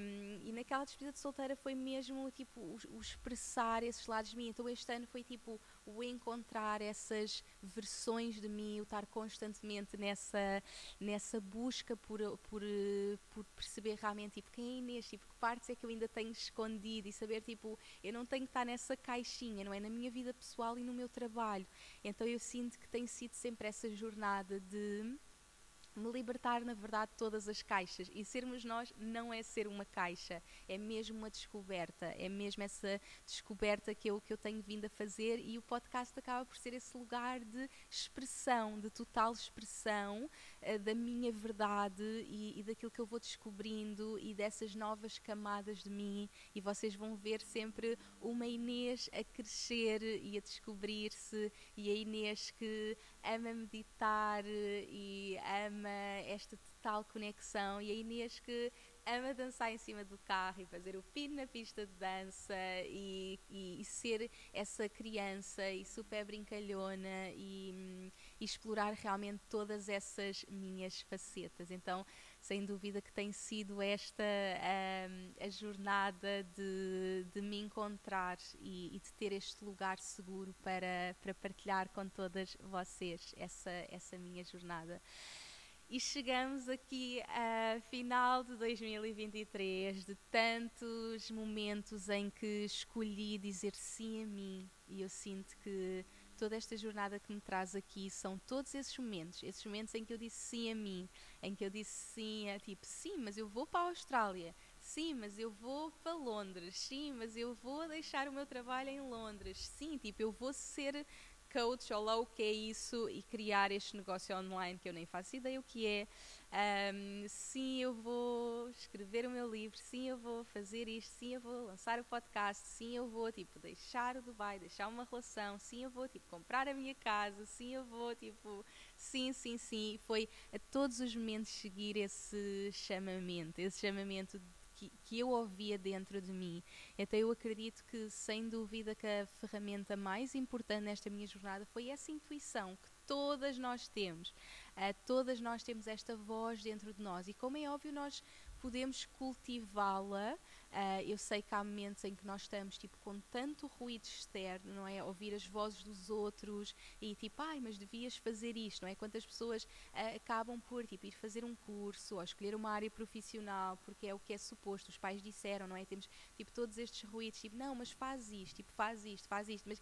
e naquela despedida de solteira foi mesmo tipo o, o, expressar esses lados de mim. Então este ano foi tipo o encontrar essas versões de mim, o estar constantemente nessa, nessa busca por, por, por perceber realmente tipo, quem é Inês, tipo, que partes é que eu ainda tenho escondido e saber tipo, eu não tenho que estar nessa caixinha, não é? Na minha vida pessoal e no meu trabalho. Então eu sinto que tem sido sempre essa jornada de me libertar, na verdade, de todas as caixas. E sermos nós não é ser uma caixa, é mesmo uma descoberta, é mesmo essa descoberta que eu, que eu tenho vindo a fazer e o podcast acaba por ser esse lugar de expressão, de total expressão uh, da minha verdade e, e daquilo que eu vou descobrindo e dessas novas camadas de mim. E vocês vão ver sempre uma Inês a crescer e a descobrir-se, e a Inês que ama meditar e ama esta total conexão e a Inês que ama dançar em cima do carro e fazer o pino na pista de dança e, e, e ser essa criança e super brincalhona e, e, explorar realmente todas essas minhas facetas. Então, sem dúvida que tem sido esta a, jornada de, de, me encontrar e, de ter este lugar seguro para, para partilhar com todas vocês essa, essa minha jornada. E chegamos aqui a final de 2023, de tantos momentos em que escolhi dizer sim a mim, e eu sinto que toda esta jornada que me traz aqui são todos esses momentos, esses momentos em que eu disse sim a mim, em que eu disse sim a tipo, sim, mas eu vou para a Austrália, sim, mas eu vou para Londres, sim, mas eu vou deixar o meu trabalho em Londres, sim, tipo, eu vou ser coach, ou lá o que é isso, e criar este negócio online que eu nem faço ideia o que é. Um, sim, eu vou escrever o meu livro, sim, eu vou fazer isto, sim, eu vou lançar o podcast, sim, eu vou, tipo, deixar o Dubai, deixar uma relação, sim, eu vou, tipo, comprar a minha casa, sim, eu vou, tipo, sim, sim, sim. Foi a todos os momentos seguir esse chamamento, esse chamamento que, que eu ouvia dentro de mim. Então eu acredito que, sem dúvida, que a ferramenta mais importante nesta minha jornada foi essa intuição que todas nós temos. Uh, todas nós temos esta voz dentro de nós e como é óbvio nós podemos cultivá-la. Uh, eu sei que há momentos em que nós estamos tipo com tanto ruído externo, não é? Ouvir as vozes dos outros e tipo, ai, mas devias fazer isto, não é? Quantas pessoas uh, acabam por tipo ir fazer um curso ou escolher uma área profissional porque é o que é suposto, os pais disseram, não é? Temos tipo todos estes ruídos, tipo, não, mas faz isto, tipo, faz isto, faz isto, mas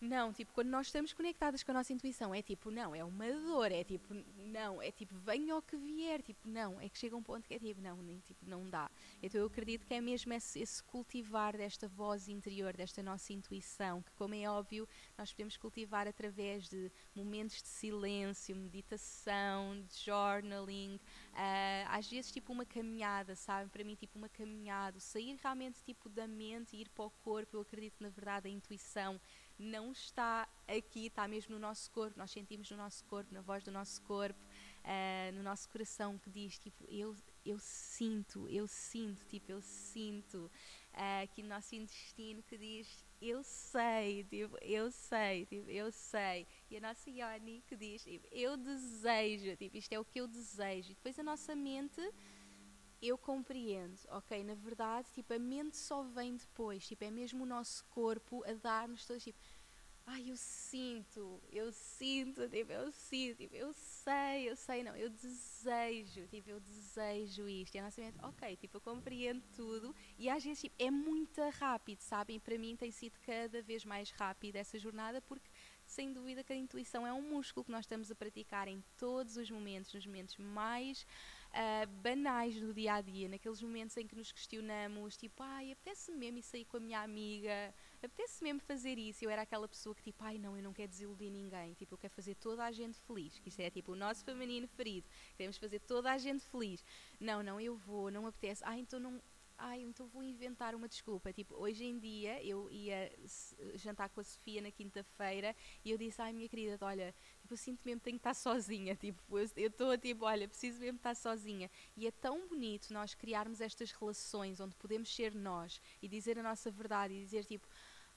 não, tipo, quando nós estamos conectadas com a nossa intuição, é tipo, não, é uma dor, é tipo, não, é tipo, venha o que vier, tipo, não, é que chega um ponto que é tipo, não, nem, tipo, não dá. Então eu acredito que é mesmo esse, esse, cultivar desta voz interior, desta nossa intuição, que como é óbvio, nós podemos cultivar através de momentos de silêncio, meditação, journaling, uh, às vezes tipo uma caminhada, sabe? Para mim, tipo uma caminhada, sair realmente tipo da mente e ir para o corpo, eu acredito na verdade a intuição não está aqui, está mesmo no nosso corpo. Nós sentimos no nosso corpo, na voz do nosso corpo, uh, no nosso coração que diz tipo eu eu sinto, eu sinto, tipo eu sinto uh, aqui no nosso intestino que diz eu sei, tipo eu sei, tipo eu sei. E a nossa Yoni que diz tipo, eu desejo, tipo isto é o que eu desejo. E depois a nossa mente eu compreendo, ok? Na verdade, tipo, a mente só vem depois, tipo, é mesmo o nosso corpo a dar-nos todos, tipo, ai, eu sinto, eu sinto, tipo, eu sinto, tipo, eu sei, eu sei, não, eu desejo, tipo, eu desejo isto. E a nossa mente, ok, tipo, eu compreendo tudo e às vezes, tipo, é muito rápido, sabem? Para mim tem sido cada vez mais rápida essa jornada porque sem dúvida que a intuição é um músculo que nós estamos a praticar em todos os momentos, nos momentos mais uh, banais do dia a dia, naqueles momentos em que nos questionamos, tipo, ai, apetece mesmo ir sair com a minha amiga, apetece mesmo fazer isso. Eu era aquela pessoa que, tipo, ai, não, eu não quero desiludir ninguém, tipo, eu quero fazer toda a gente feliz, que isto é tipo o nosso feminino ferido, queremos fazer toda a gente feliz. Não, não, eu vou, não apetece, ai, então não ai, então vou inventar uma desculpa. Tipo, hoje em dia eu ia jantar com a Sofia na quinta-feira e eu disse, ai minha querida, olha, tipo, eu sinto mesmo que tenho que estar sozinha. (laughs) Tipo, eu estou tipo, olha, preciso mesmo estar sozinha. E é tão bonito nós criarmos estas relações onde podemos ser nós e dizer a nossa verdade e dizer tipo,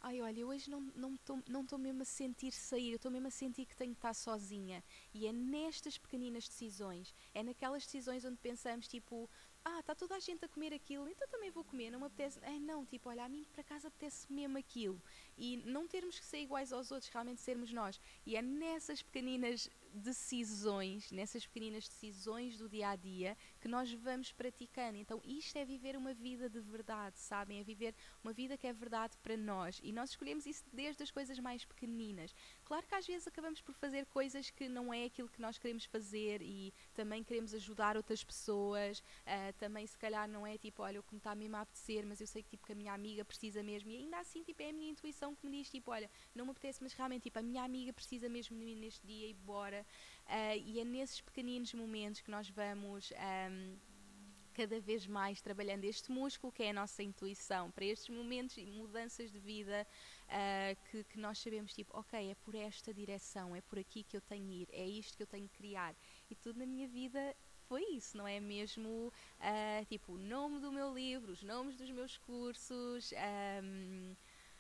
ai, olha, hoje não estou não não mesmo a sentir sair, eu estou mesmo a sentir que tenho que estar sozinha. E é nestas pequeninas decisões, é naquelas decisões onde pensamos, tipo, ah, está toda a gente a comer aquilo, então também vou comer, não me apetece. É, não, tipo, olha, a mim para casa apetece mesmo aquilo. E não termos que ser iguais aos outros, realmente sermos nós. E é nessas pequeninas decisões, nessas pequeninas decisões do dia a dia que nós vamos praticando. Então, isto é viver uma vida de verdade, sabem? É viver uma vida que é verdade para nós. E nós escolhemos isso desde as coisas mais pequeninas. Claro que às vezes acabamos por fazer coisas que não é aquilo que nós queremos fazer e também queremos ajudar outras pessoas. Uh, também, se calhar, não é tipo, olha, o que me está mesmo a apetecer, mas eu sei que, tipo, que a minha amiga precisa mesmo. E ainda assim, tipo, é a minha intuição que me diz, tipo, olha, não me apetece, mas realmente, tipo, a minha amiga precisa mesmo de mim neste dia e bora. Uh, e é nesses pequeninos momentos que nós vamos. Um, cada vez mais trabalhando este músculo que é a nossa intuição para estes momentos e mudanças de vida uh, que, que, nós sabemos tipo ok é por esta direção é por aqui que eu tenho de ir é isto que eu tenho que criar e tudo na minha vida foi isso não é mesmo uh, tipo o nome do meu livro os nomes dos meus cursos um,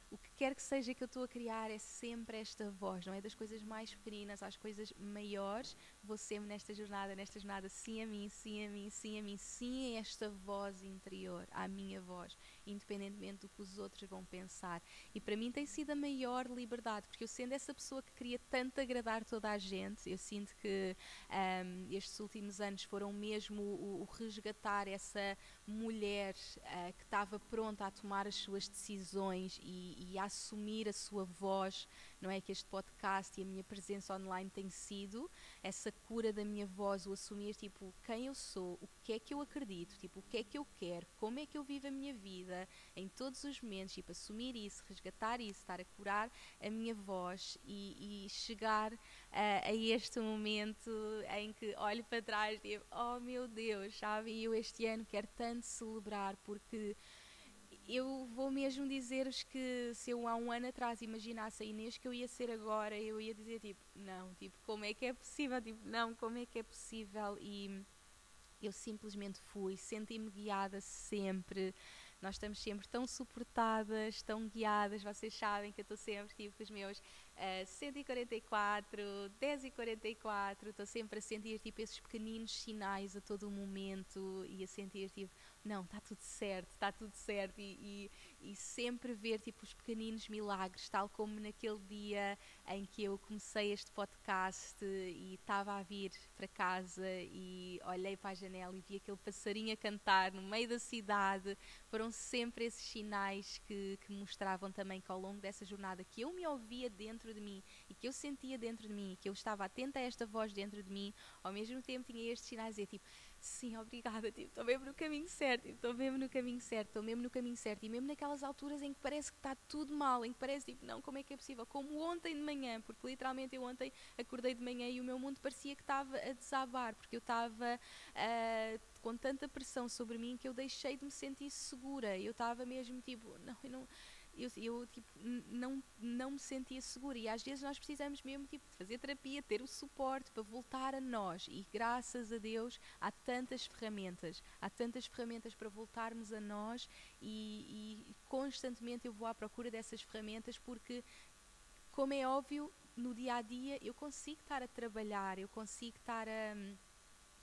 o que quer que seja que eu estou a criar é sempre esta voz, não é? Das coisas mais pequeninas às coisas maiores, sempre nesta jornada, nesta jornada, sim a mim, sim a mim, sim a mim, sim a esta voz interior, à minha voz, independentemente do que os outros vão pensar. E para mim tem sido a maior liberdade, porque eu sendo essa pessoa que queria tanto agradar toda a gente, eu sinto que um, estes últimos anos foram mesmo o, o resgatar essa mulher uh, que estava pronta a tomar as suas decisões e, e a assumir a sua voz, não é? Que este podcast e a minha presença online tem sido essa cura da minha voz, o assumir tipo quem eu sou, o que é que eu acredito, tipo o que é que eu quero, como é que eu vivo a minha vida em todos os momentos, tipo assumir isso, resgatar isso, estar a curar a minha voz e, e chegar a, a este momento em que olho para trás e digo, oh meu Deus, sabe? E eu este ano quero tanto celebrar porque eu vou mesmo dizer-vos que se eu há um ano atrás imaginasse a Inês que eu ia ser agora, eu ia dizer tipo, não, tipo, como é que é possível? Tipo, não, como é que é possível? E eu simplesmente fui, senti-me guiada sempre. Nós estamos sempre tão suportadas, tão guiadas. Vocês sabem que eu estou sempre tipo, com os meus Uh, 144, 10 e 44, estou sempre a sentir tipo esses pequeninos sinais a todo o momento e a sentir tipo, não, está tudo certo, está tudo certo. E, e, e, sempre ver tipo os pequeninos milagres, tal como naquele dia em que eu comecei este podcast e estava a vir para casa e olhei para a janela e vi aquele passarinho a cantar no meio da cidade, foram sempre esses sinais que, que mostravam também que ao longo dessa jornada que eu me ouvia dentro de mim e que eu sentia dentro de mim, que eu estava atenta a esta voz dentro de mim, ao mesmo tempo tinha estes sinais e tipo, sim, obrigada, tipo, estou mesmo no caminho certo, estou tipo, mesmo no caminho certo, estou mesmo no caminho certo. E mesmo naquelas alturas em que parece que está tudo mal, em que parece tipo, não, como é que é possível? Como ontem de manhã, porque literalmente eu ontem acordei de manhã e o meu mundo parecia que estava a desabar, porque eu estava uh, com tanta pressão sobre mim que eu deixei de me sentir segura. Eu estava mesmo tipo, não, eu não eu, eu tipo, não, não me sentia segura. E às vezes nós precisamos mesmo tipo, fazer terapia, ter o suporte para voltar a nós. E graças a Deus há tantas ferramentas, há tantas ferramentas para voltarmos a nós e, e constantemente eu vou à procura dessas ferramentas porque, como é óbvio, no dia a dia eu consigo estar a trabalhar, eu consigo estar a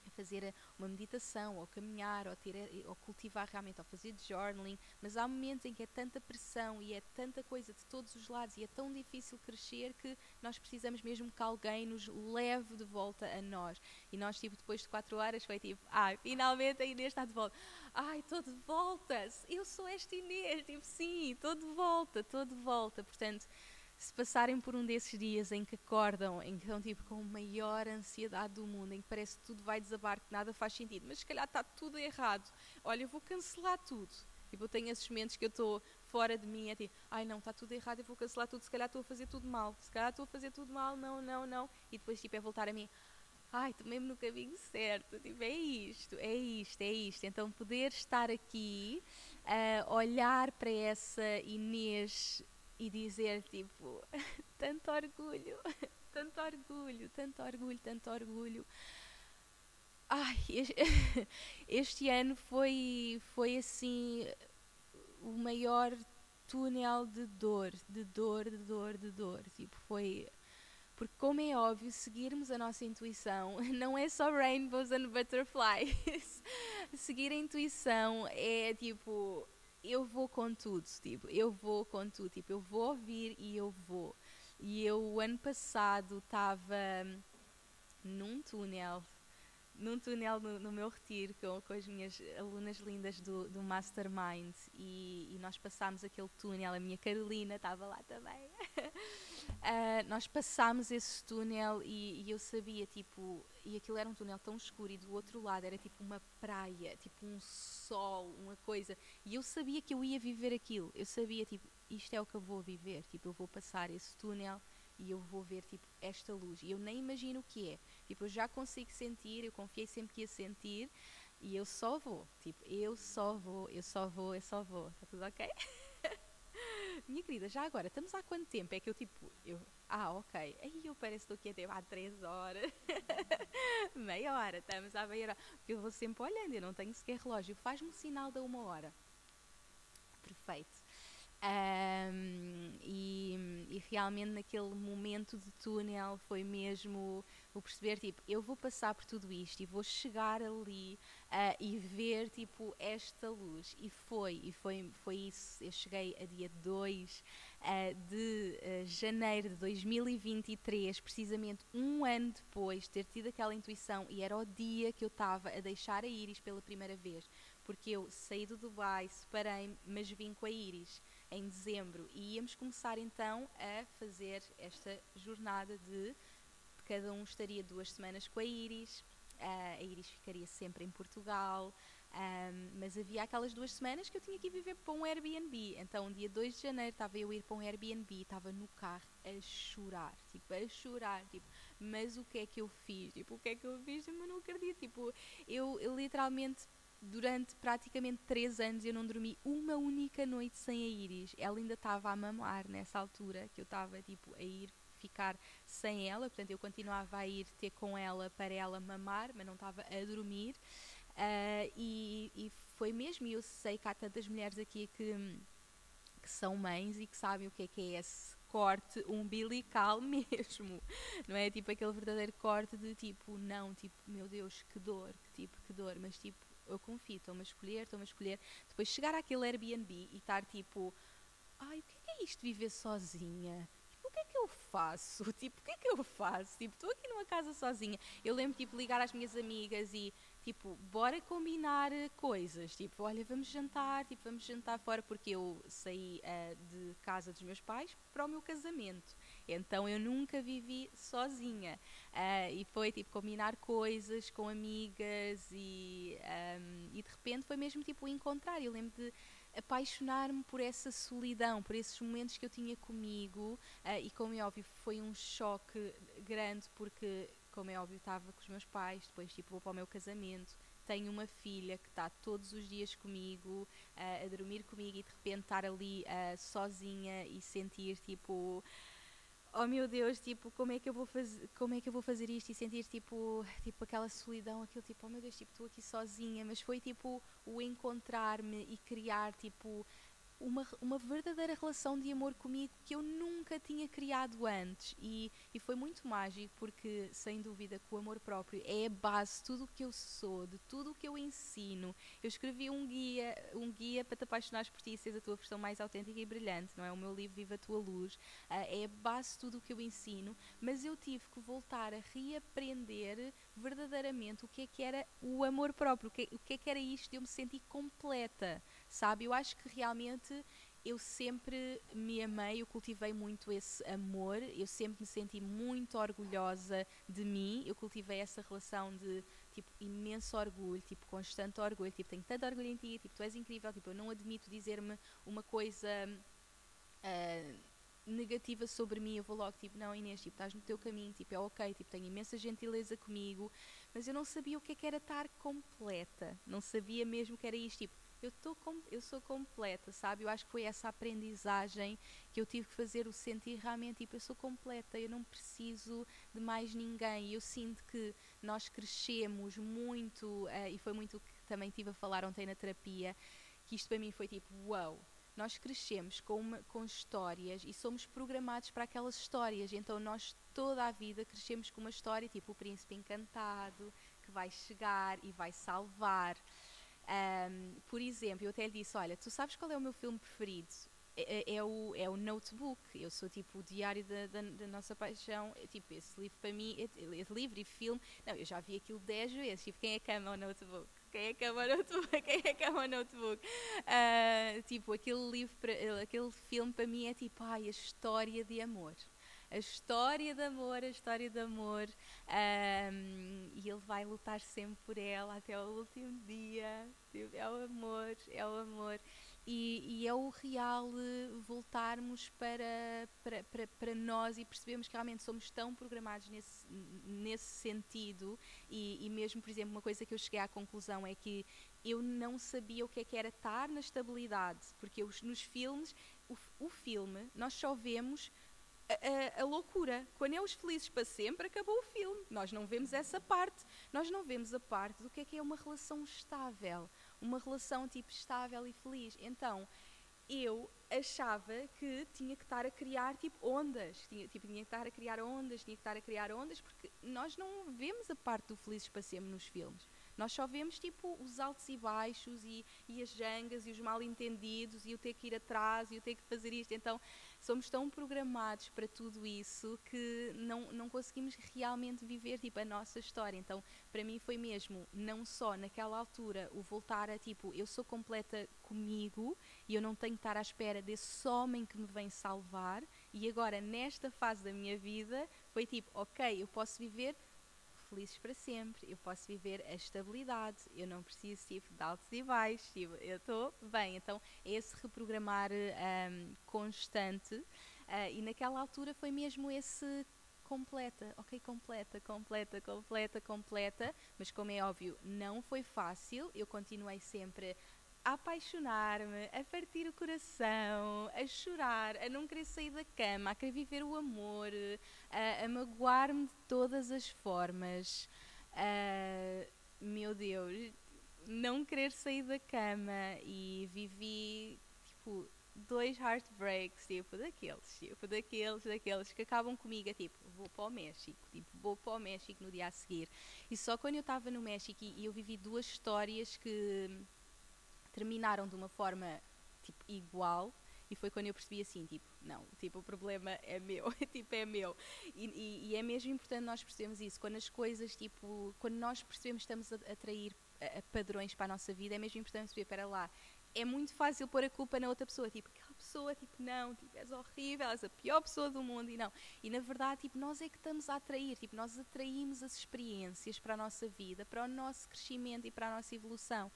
fazer uma meditação, ou caminhar, ou, ter, ou cultivar realmente, ou fazer journaling, mas há momentos em que é tanta pressão e é tanta coisa de todos os lados e é tão difícil crescer que nós precisamos mesmo que alguém nos leve de volta a nós. E nós, tipo, depois de quatro horas, foi tipo, ai, finalmente a Inês está de volta. Ai, estou de volta, eu sou esta Inês, tipo, sim, estou de volta, estou de volta. Portanto, se passarem por um desses dias em que acordam, em que estão tipo com a maior ansiedade do mundo, em que parece que tudo vai desabar, que nada faz sentido, mas se calhar está tudo errado, olha, eu vou cancelar tudo. Tipo, eu tenho esses momentos que eu estou fora de mim, é tipo, ai não, está tudo errado, eu vou cancelar tudo, se calhar estou a fazer tudo mal, se calhar estou a fazer tudo mal, não, não, não. E depois tipo é voltar a mim, ai, estou mesmo no caminho certo, tipo, é isto, é isto, é isto. Então poder estar aqui, uh, olhar para essa Inês e dizer tipo (laughs) tanto orgulho, (laughs) tanto orgulho, tanto orgulho, tanto orgulho. Ai, (laughs) este ano foi, foi assim o maior túnel de dor, de dor, de dor, de dor. Tipo, foi. Porque, como é óbvio, seguirmos a nossa intuição não é só rainbows and butterflies. Seguir a intuição é tipo eu vou com tudo, tipo, eu vou com tudo, tipo, eu vou ouvir e eu vou. E eu, o ano passado, estava num túnel, num túnel no, no meu retiro com, com, as minhas alunas lindas do, do Mastermind e, e nós passámos aquele túnel, a minha Carolina estava lá também. Uh, (laughs) nós passámos esse túnel e, e, eu sabia, tipo, e aquilo era um túnel tão escuro e do outro lado era tipo uma praia, tipo um sol, uma coisa. E eu sabia que eu ia viver aquilo. Eu sabia, tipo, isto é o que eu vou viver. Tipo, eu vou passar esse túnel e eu vou ver, tipo, esta luz. E eu nem imagino o que é. Tipo, eu já consigo sentir, eu confiei sempre que ia sentir e eu só vou. Tipo, eu só vou, eu só vou, eu só vou. Está tudo ok? (laughs) minha querida, já agora, estamos há quanto tempo? É que eu tipo, eu, ah, ok, aí eu parece que estou aqui até há três horas, (laughs) meia hora, estamos à meia hora, porque eu vou sempre olhando, eu não tenho sequer relógio, faz-me um sinal da uma hora. Perfeito. Um, e, e, realmente naquele momento de túnel foi mesmo o perceber tipo eu vou passar por tudo isto e vou chegar ali uh, e ver tipo esta luz. E foi e foi foi isso. Eu cheguei a dia 2 uh, ah, de uh, janeiro de 2023 precisamente um ano depois de ter tido aquela intuição e era o dia que eu estava a deixar a Iris pela primeira vez porque eu saí do Dubai separei mas vim com a Iris em dezembro e íamos começar então a fazer esta jornada de cada um estaria duas semanas com a Iris, uh, a Iris ficaria sempre em Portugal, mas havia aquelas duas semanas que eu tinha que ir viver para um Airbnb. Então, dia 2 de janeiro, estava eu a ir para um Airbnb, estava no carro a chorar, tipo, a chorar, tipo, mas o que é que eu fiz? Tipo, o que é que eu fiz? Eu não acredito, tipo, eu, eu literalmente durante praticamente três anos eu não dormi uma única noite sem a Iris. Ela ainda estava a mamar nessa altura, que eu estava tipo a ir ficar sem ela, portanto eu continuava a ir ter com ela para ela mamar, mas não estava a dormir. Uh, e, e, foi mesmo, e eu sei que há tantas mulheres aqui que, que são mães e que sabem o que é que é esse corte umbilical (laughs) mesmo, não é? Tipo aquele verdadeiro corte de tipo, não, tipo, meu Deus, que dor, que tipo, que dor, mas tipo, eu confio, estou-me a escolher, estou-me a escolher. Depois chegar àquele Airbnb e estar tipo, ai, o que é, é isto viver sozinha? Tipo, o que é que eu faço? (laughs) Tipo, o que é que eu faço? Tipo, estou aqui numa casa sozinha. Eu lembro, tipo, ligar às minhas amigas e tipo, bora combinar eh, coisas. Tipo, olha, vamos jantar, tipo, vamos jantar fora, porque eu saí uh, de casa dos meus pais para o meu casamento. Então eu nunca vivi sozinha. Uh, e foi tipo combinar coisas com amigas e, um, e de repente foi mesmo tipo encontrar. Eu lembro de apaixonar-me por essa solidão, por esses momentos que eu tinha comigo. Uh, e como é óbvio, foi um choque grande porque como é óbvio, estava com os meus pais, depois tipo, vou para o meu casamento, tenho uma filha que está todos os dias comigo, uh, a dormir comigo e de repente estar ali uh, sozinha e sentir tipo oh meu Deus, tipo, como é que eu vou fazer, como é que eu vou fazer isto? E sentir tipo, tipo aquela solidão, aquilo tipo, oh meu Deus, tipo, estou aqui sozinha, mas foi tipo o encontrar-me e criar tipo uma, uma verdadeira relação de amor comigo que eu nunca tinha criado antes. E, e foi muito mágico, porque, sem dúvida, que o amor próprio é a base de tudo o que eu sou, de tudo o que eu ensino. Eu escrevi um guia, um guia para te apaixonares por ti e seres a tua versão mais autêntica e brilhante, não é? O meu livro Viva a Tua Luz. Uh, é a base de tudo o que eu ensino, mas eu tive que voltar a reaprender verdadeiramente o que é que era o amor próprio, o que, o que é que era isto de eu me sentir completa sabe? Eu acho que realmente eu sempre me amei, eu cultivei muito esse amor, eu sempre me senti muito orgulhosa de mim, eu cultivei essa relação de tipo imenso orgulho, tipo constante orgulho, tipo tenho tanto orgulho em ti, tipo tu és incrível, tipo eu não admito dizer-me uma coisa uh, negativa sobre mim, eu vou logo tipo não Inês, tipo estás no teu caminho, tipo é ok, tipo tenho imensa gentileza comigo, mas eu não sabia o que é que era estar completa, não sabia mesmo que era isto, tipo eu, tô com, eu sou completa, sabe? Eu acho que foi essa aprendizagem que eu tive que fazer o sentir realmente, tipo, eu sou completa, eu não preciso de mais ninguém. Eu sinto que nós crescemos muito, uh, e foi muito o que também tive a falar ontem na terapia, que isto para mim foi tipo, uau, wow, nós crescemos com, uma, com histórias e somos programados para aquelas histórias. Então nós toda a vida crescemos com uma história tipo o príncipe encantado que vai chegar e vai salvar. Um, por exemplo, eu até lhe disse: Olha, tu sabes qual é o meu filme preferido? É, é, é o, é o Notebook. Eu sou tipo o diário da, da, da nossa paixão. É, tipo, esse livro para mim, esse livro e filme. Não, eu já vi aquilo 10 vezes. Tipo, quem é que ama o Notebook? Quem é que ama o Notebook? (laughs) Quem é que ama o Notebook? Uh, tipo, aquele livro, aquele filme para mim é tipo, ai, a história de amor a história de amor, a história de amor, um, e ele vai lutar sempre por ela até o último dia. Tipo, é o amor, é o amor. E, e, é o real voltarmos para, para, para, para, nós e percebemos que realmente somos tão programados nesse, nesse sentido. E, e, mesmo, por exemplo, uma coisa que eu cheguei à conclusão é que eu não sabia o que é que era estar na estabilidade, porque eu, nos filmes, o, o filme, nós só vemos a, a, loucura. Quando é os felizes para sempre, acabou o filme. Nós não vemos essa parte. Nós não vemos a parte do que é que é uma relação estável. Uma relação tipo estável e feliz. Então, eu achava que tinha que estar a criar tipo ondas, tinha, tipo, tinha que estar a criar ondas, tinha que estar a criar ondas, porque nós não vemos a parte do felizes para sempre nos filmes. Nós só vemos tipo os altos e baixos e, e as jangas e os mal entendidos e o ter que ir atrás e o ter que fazer isto. Então somos tão programados para tudo isso que não, não conseguimos realmente viver tipo, a nossa história. Então, para mim foi mesmo, não só naquela altura, o voltar a tipo, eu sou completa comigo e eu não tenho que estar à espera desse homem que me vem salvar. E agora, nesta fase da minha vida, foi tipo, ok, eu posso viver felizes para sempre, eu posso viver a estabilidade, eu não preciso tipo, de altos e baixos, tipo, eu estou bem. Então, é esse reprogramar um, constante, uh, e naquela altura foi mesmo esse completa, ok, completa, completa, completa, completa, mas como é óbvio, não foi fácil, eu continuei sempre a apaixonar-me, a partir o coração, a chorar, a não querer sair da cama, a querer viver o amor, a, a magoar-me de todas as formas. Uh, meu Deus, não querer sair da cama e vivi tipo dois heartbreaks, tipo, daqueles, tipo, daqueles, daqueles que acabam comigo, tipo, vou para o México, tipo, vou para o México no dia a seguir. E só quando eu estava no México e, e eu vivi duas histórias que terminaram de uma forma, tipo, igual, e foi quando eu percebi assim, tipo, não, tipo, o problema é meu, (laughs) tipo, é meu. E, e, e, é mesmo importante nós percebermos isso. Quando as coisas, tipo, quando nós percebemos que estamos a atrair padrões para a nossa vida, é mesmo importante perceber, para lá, é muito fácil pôr a culpa na outra pessoa, tipo, aquela pessoa, tipo, não, tipo, és horrível, és a pior pessoa do mundo, e não. E na verdade, tipo, nós é que estamos a atrair, tipo, nós atraímos as experiências para a nossa vida, para o nosso crescimento e para a nossa evolução.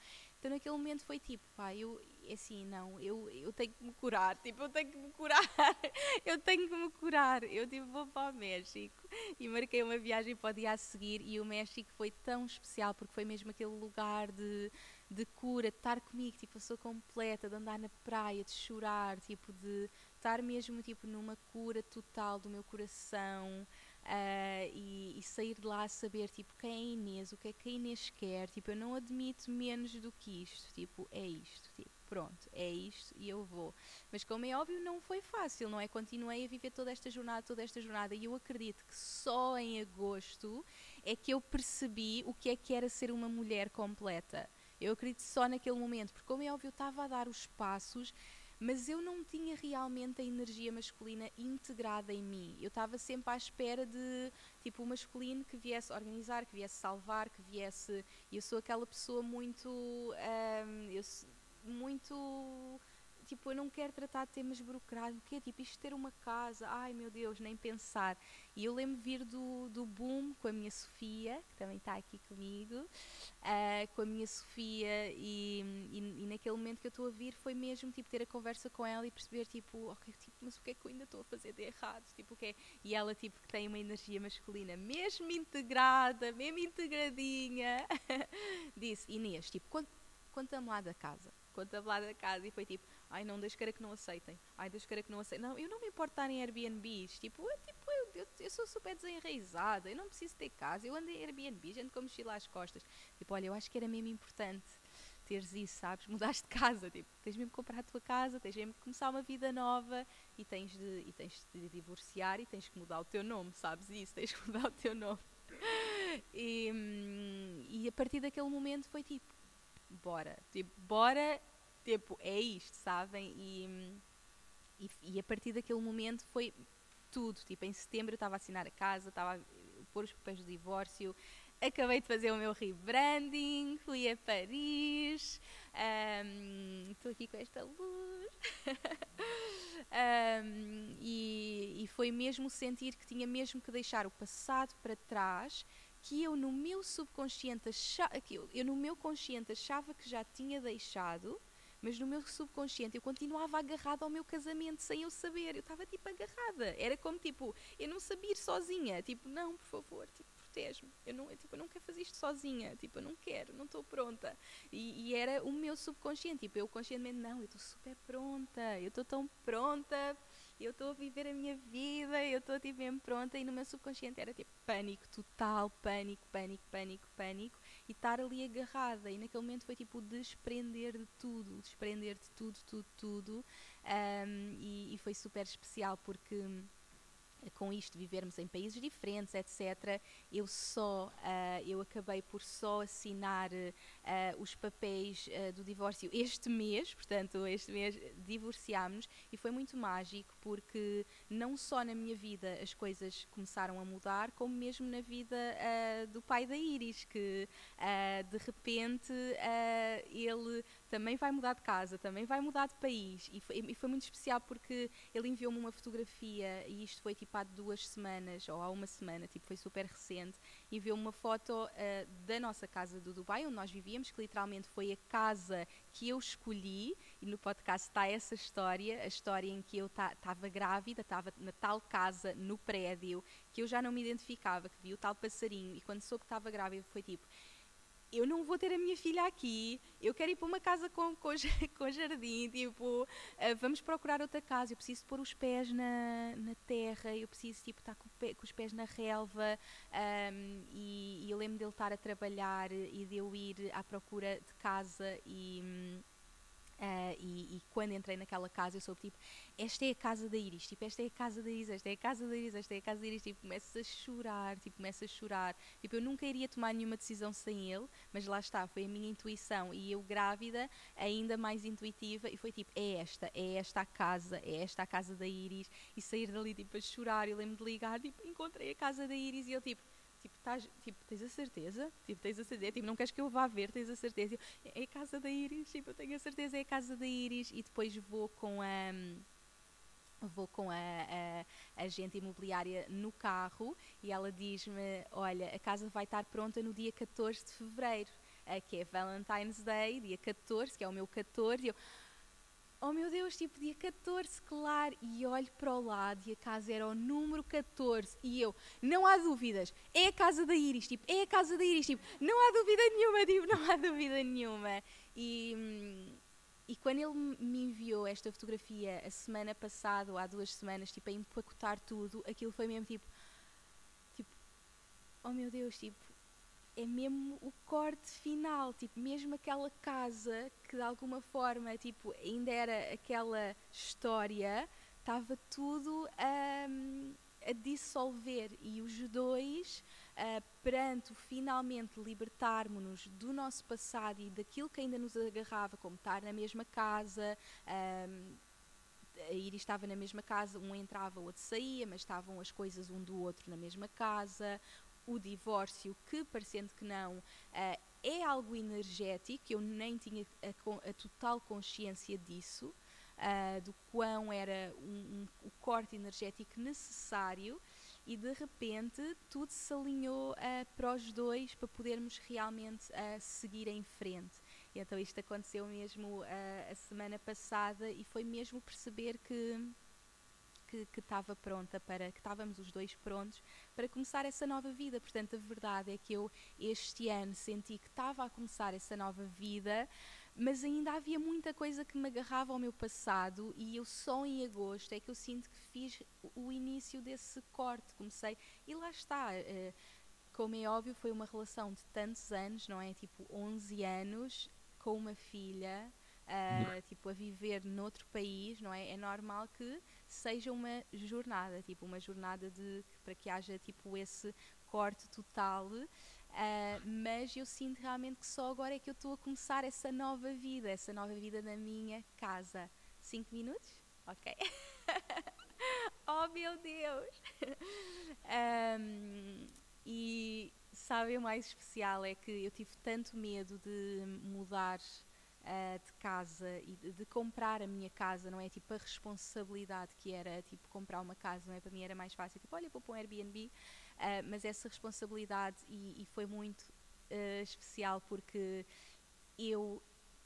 Então naquele momento foi tipo, pá, eu, é assim, não, eu, eu tenho que me curar, tipo, eu tenho que me curar, (laughs) eu tenho que me curar. Eu tipo, vou para o México e marquei uma viagem para o dia a seguir e o México foi tão especial porque foi mesmo aquele lugar de, de cura, de estar comigo, tipo, eu sou completa, de andar na praia, de chorar, tipo, de estar mesmo, tipo, numa cura total do meu coração, Uh, e, e, sair de lá a saber tipo quem é a Inês, o que é que a Inês quer, tipo, eu não admito menos do que isto, tipo, é isto, tipo, pronto, é isto e eu vou. Mas como é óbvio, não foi fácil, não é? Continuei a viver toda esta jornada, toda esta jornada, e eu acredito que só em agosto é que eu percebi o que é que era ser uma mulher completa. Eu acredito só naquele momento, porque como é óbvio, eu estava a dar os passos mas eu não tinha realmente a energia masculina integrada em mim. Eu estava sempre à espera de tipo o masculino que viesse organizar, que viesse salvar, que viesse. Eu sou aquela pessoa muito, um, eu, muito tipo, eu não quero tratar de temas burocráticos, que é tipo isto ter uma casa, ai meu Deus, nem pensar. E eu lembro vir do, do boom com a minha Sofia, que também está aqui comigo, uh, com a minha Sofia, e, e, e, naquele momento que eu estou a vir foi mesmo tipo ter a conversa com ela e perceber tipo, ok, tipo, mas o que é que eu ainda estou a fazer de errado? Tipo, o que é? E ela tipo que tem uma energia masculina mesmo integrada, mesmo integradinha, (laughs) disse, Inês, tipo, conta-me lá da casa conta-me lá da casa e foi tipo, ai não, Deus queira que não aceitem, ai Deus queira que não aceitem. Não, eu não me importo estar em Airbnbs, tipo, eu, tipo eu, eu, eu, sou super desenraizada, eu não preciso ter casa, eu ando em Airbnb, ando com mochila às costas. Tipo, olha, eu acho que era mesmo importante teres isso, sabes? Mudaste de casa, tipo, tens mesmo que comprar a tua casa, tens mesmo que começar uma vida nova e tens de, e tens de divorciar e tens que mudar o teu nome, sabes isso? Tens que mudar o teu nome. (laughs) E, hum, e a partir daquele momento foi tipo, bora, tipo, bora tipo, é isto, sabem? E, e, e, a partir daquele momento foi tudo. Tipo, em setembro eu estava a assinar a casa, estava a pôr os papéis do divórcio, acabei de fazer o meu rebranding, fui a Paris, estou um, aqui com esta luz. (laughs) um, e, e foi mesmo sentir que tinha mesmo que deixar o passado para trás que eu no meu subconsciente achava, que eu, eu no meu consciente achava que já tinha deixado mas no meu subconsciente eu continuava agarrada ao meu casamento sem eu saber. Eu estava tipo agarrada. Era como tipo, eu não sabia ir sozinha. Tipo, não, por favor, tipo, protege-me. Eu não, tipo, eu não quero fazer isto sozinha. Tipo, eu não quero, não estou pronta. E, e, era o meu subconsciente. Tipo, eu conscientemente, não, eu estou super pronta. Eu estou tão pronta eu estou a viver a minha vida, eu estou tipo mesmo pronta e no meu subconsciente era tipo pânico total, pânico, pânico, pânico, pânico e estar ali agarrada. E naquele momento foi tipo desprender de tudo, desprender de tudo, tudo, tudo. Um, e, e foi super especial porque com isto vivermos em países diferentes, etc., eu só, uh, eu acabei por só assinar uh, os papéis uh, do divórcio este mês, portanto, este mês divorciámos e foi muito mágico porque não só na minha vida as coisas começaram a mudar, como mesmo na vida do pai da Iris, que de repente ele também vai mudar de casa, também vai mudar de país. E foi, e foi muito especial porque ele enviou-me uma fotografia e isto foi tipo há duas semanas ou há uma semana, tipo foi super recente, enviou-me uma foto uh, da nossa casa do Dubai, onde nós vivíamos, que literalmente foi a casa que eu escolhi, e no podcast está essa história, a história em que eu estava grávida, estava na tal casa, no prédio, que eu já não me identificava, que vi o tal passarinho, e quando soube que estava grávida foi tipo, eu não vou ter a minha filha aqui, eu quero ir para uma casa com, com, (laughs) com jardim, tipo, uh, vamos procurar outra casa, eu preciso pôr os pés na, na terra, eu preciso tipo, estar com, com os pés na relva, um, e, e, eu lembro dele estar a trabalhar e de eu ir à procura de casa e... Uh, e, e, quando entrei naquela casa eu soube tipo, esta é a casa da Iris, tipo, esta é a casa da Iris, esta é a casa da Iris, esta é a casa da Iris, tipo, começo a chorar, tipo, começo a chorar, tipo, eu nunca iria tomar nenhuma decisão sem ele, mas lá está, foi a minha intuição. E eu grávida, ainda mais intuitiva e foi tipo, é esta, é esta a casa, é esta a casa da Iris e sair dali tipo a chorar, eu lembro de ligar, tipo, encontrei a casa da Iris e eu tipo, tipo, tás, tipo, tens a certeza? Tipo, tens a certeza? Tipo, não queres que eu vá ver, tens a certeza? É a casa da Iris, tipo, eu tenho a certeza, é a casa da Iris. E depois vou com a. Vou com a, a, a agente imobiliária no carro e ela diz-me: Olha, a casa vai estar pronta no dia 14 de fevereiro, que é Valentine's Day, dia 14, que é o meu 14. E eu, oh meu Deus, tipo dia 14, claro, e olho para o lado e a casa era o número 14 e eu, não há dúvidas, é a casa da Iris, tipo, é a casa da Iris, tipo, não há dúvida nenhuma, tipo, não há dúvida nenhuma. E, e quando ele me enviou esta fotografia a semana passada, ou há duas semanas, tipo, a empacotar tudo, aquilo foi mesmo tipo, tipo, oh meu Deus, tipo, é mesmo o corte final, tipo, mesmo aquela casa que de alguma forma, tipo, ainda era aquela história, estava tudo a, a dissolver. E os dois, uh, perante finalmente libertarmos-nos do nosso passado e daquilo que ainda nos agarrava, como estar na mesma casa, um, a Iris estava na mesma casa, um entrava, o outro saía, mas estavam as coisas um do outro na mesma casa o divórcio, que parecendo que não, uh, é algo energético, eu nem tinha a, a total consciência disso, uh, do quão era um, um, o corte energético necessário, e de repente tudo se alinhou uh, para os dois para podermos realmente seguir em frente. Então isto aconteceu mesmo a semana passada e foi mesmo perceber que que estava pronta para que estávamos os dois prontos para começar essa nova vida. Portanto, a verdade é que eu este ano senti que estava a começar essa nova vida, mas ainda havia muita coisa que me agarrava ao meu passado e eu só em agosto é que eu sinto que fiz o início desse corte. Comecei e lá está. Uh, como é óbvio, foi uma relação de tantos anos, não é? Tipo 11 anos com uma filha, uh, tipo a viver noutro país, não é? É normal que seja uma jornada, tipo uma jornada de para que haja tipo esse corte total. Uh, mas eu sinto realmente que só agora é que eu estou a começar essa nova vida, essa nova vida na minha casa. Cinco minutos? Ok. (laughs) oh meu Deus! (laughs) um, e sabe o mais especial é que eu tive tanto medo de mudar uh, de casa e de, de, comprar a minha casa, não é? Tipo, a responsabilidade que era, tipo, comprar uma casa, não é? Para mim era mais fácil, tipo, olha, vou para um Airbnb, uh, mas essa responsabilidade, e, e foi muito uh, especial porque eu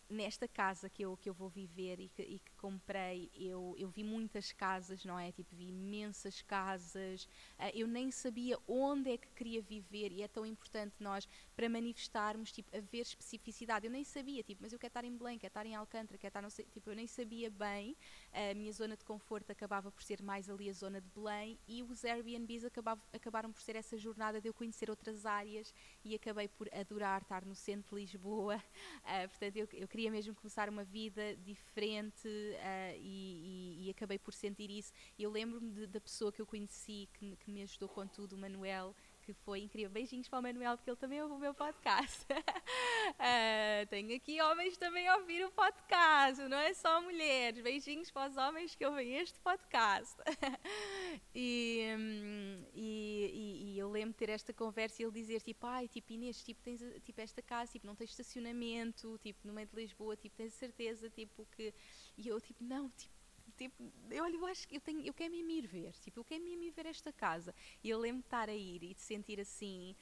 nesta casa que eu, que eu vou viver e que, e que comprei, eu, eu vi muitas casas, não é? Tipo, vi imensas casas, uh, eu nem sabia onde é que queria viver e é tão importante nós, para manifestarmos, tipo, haver especificidade. Eu nem sabia, tipo, mas eu quero estar em Belém, quero estar em Alcântara, quero estar, não sei, tipo, eu nem sabia bem. A minha zona de conforto acabava por ser mais ali a zona de Belém e os Airbnbs acabavam, acabaram por ser essa jornada de eu conhecer outras áreas e acabei por adorar estar no centro de Lisboa. Uh, (laughs) portanto, eu, eu queria mesmo começar uma vida diferente uh, e, e, e, acabei por sentir isso. Eu lembro-me da pessoa que eu conheci, que, que me ajudou com tudo, o Manuel, que foi incrível. Beijinhos para o Manuel, porque ele também ouve o meu podcast. uh, (laughs) tenho aqui homens também a ouvir o podcast, não é só mulheres. Beijinhos para os homens que ouvem este podcast. (laughs) e, um, e, e, eu lembro de ter esta conversa e ele dizer, tipo, ai, tipo, Inês, tipo, tens tipo, esta casa, tipo, não tens estacionamento, tipo, no meio de Lisboa, tipo, tens certeza, tipo, que... E eu, tipo, não, tipo, tipo, eu, olha, eu acho que eu, tenho, eu quero mesmo ir ver, tipo, eu quero mesmo ir ver esta casa. E eu lembro de estar a ir e de sentir assim,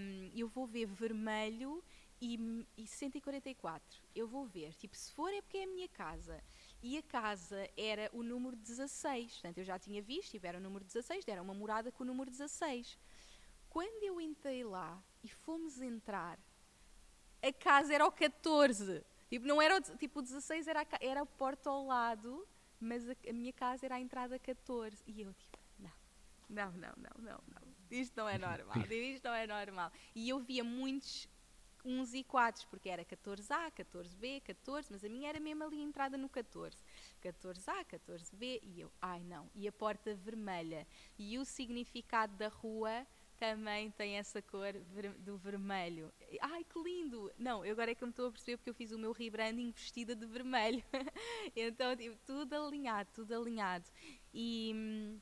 um, eu vou ver vermelho e, e 144, eu vou ver, tipo, se for é porque é a minha casa. E a casa era o número 16, portanto eu já tinha visto, tipo, era o número 16, era uma morada com o número 16. Quando eu entrei lá e fomos entrar, a casa era o 14. Tipo, não era o, tipo, o 16 era a, era a porta ao lado mas a, a, minha casa era a entrada 14. E eu, tipo, não, não, não, não, não, não. Isto não é normal, (laughs) isto não é normal. E eu via muitos uns e quatro, porque era 14A, 14B, 14, mas a minha era mesmo ali entrada no 14. 14A, 14B e eu, ai não, e a porta vermelha. E o significado da rua também tem essa cor do vermelho. Ai, que lindo! Não, eu agora é que me estou a perceber porque eu fiz o meu rebranding vestida de vermelho. (laughs) então, tipo, tudo alinhado, tudo alinhado. E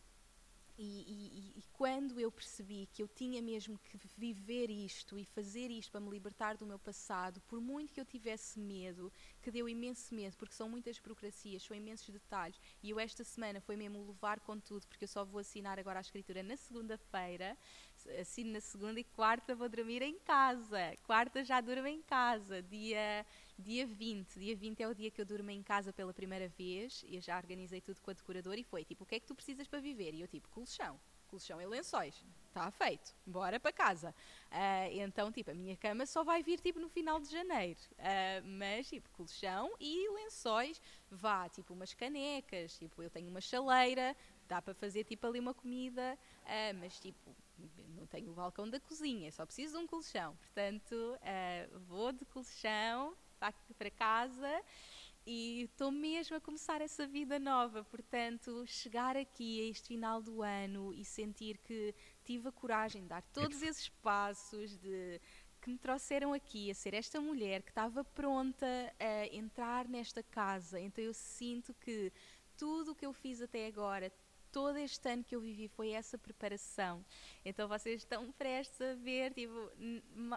e, e, e, quando eu percebi que eu tinha mesmo que viver isto e fazer isto para me libertar do meu passado, por muito que eu tivesse medo, que deu imenso medo, porque são muitas burocracias, são imensos detalhes, e eu esta semana foi mesmo levar com tudo, porque eu só vou assinar agora a escritura na segunda-feira, assino na segunda e quarta vou dormir em casa, quarta já durmo em casa, dia Dia 20, dia 20 é o dia que eu durmo em casa pela primeira vez e já organizei tudo com a decoradora e foi tipo, o que é que tu precisas para viver? E eu tipo, colchão, colchão e lençóis. Está feito, bora para casa. Uh, então, tipo, a minha cama só vai vir tipo no final de janeiro. Uh, mas, tipo, colchão e lençóis, vá, tipo, umas canecas, tipo, eu tenho uma chaleira, dá para fazer tipo ali uma comida, uh, mas tipo, não tenho o balcão da cozinha, só preciso de um colchão. Portanto, vou de colchão para casa e estou mesmo a começar essa vida nova. Portanto, chegar aqui a este final do ano e sentir que tive a coragem de dar todos esses passos, de que me trouxeram aqui a ser esta mulher que estava pronta a entrar nesta casa. Então eu sinto que tudo o que eu fiz até agora, todo este ano que eu vivi foi essa preparação. Então vocês estão prestes a ver tipo,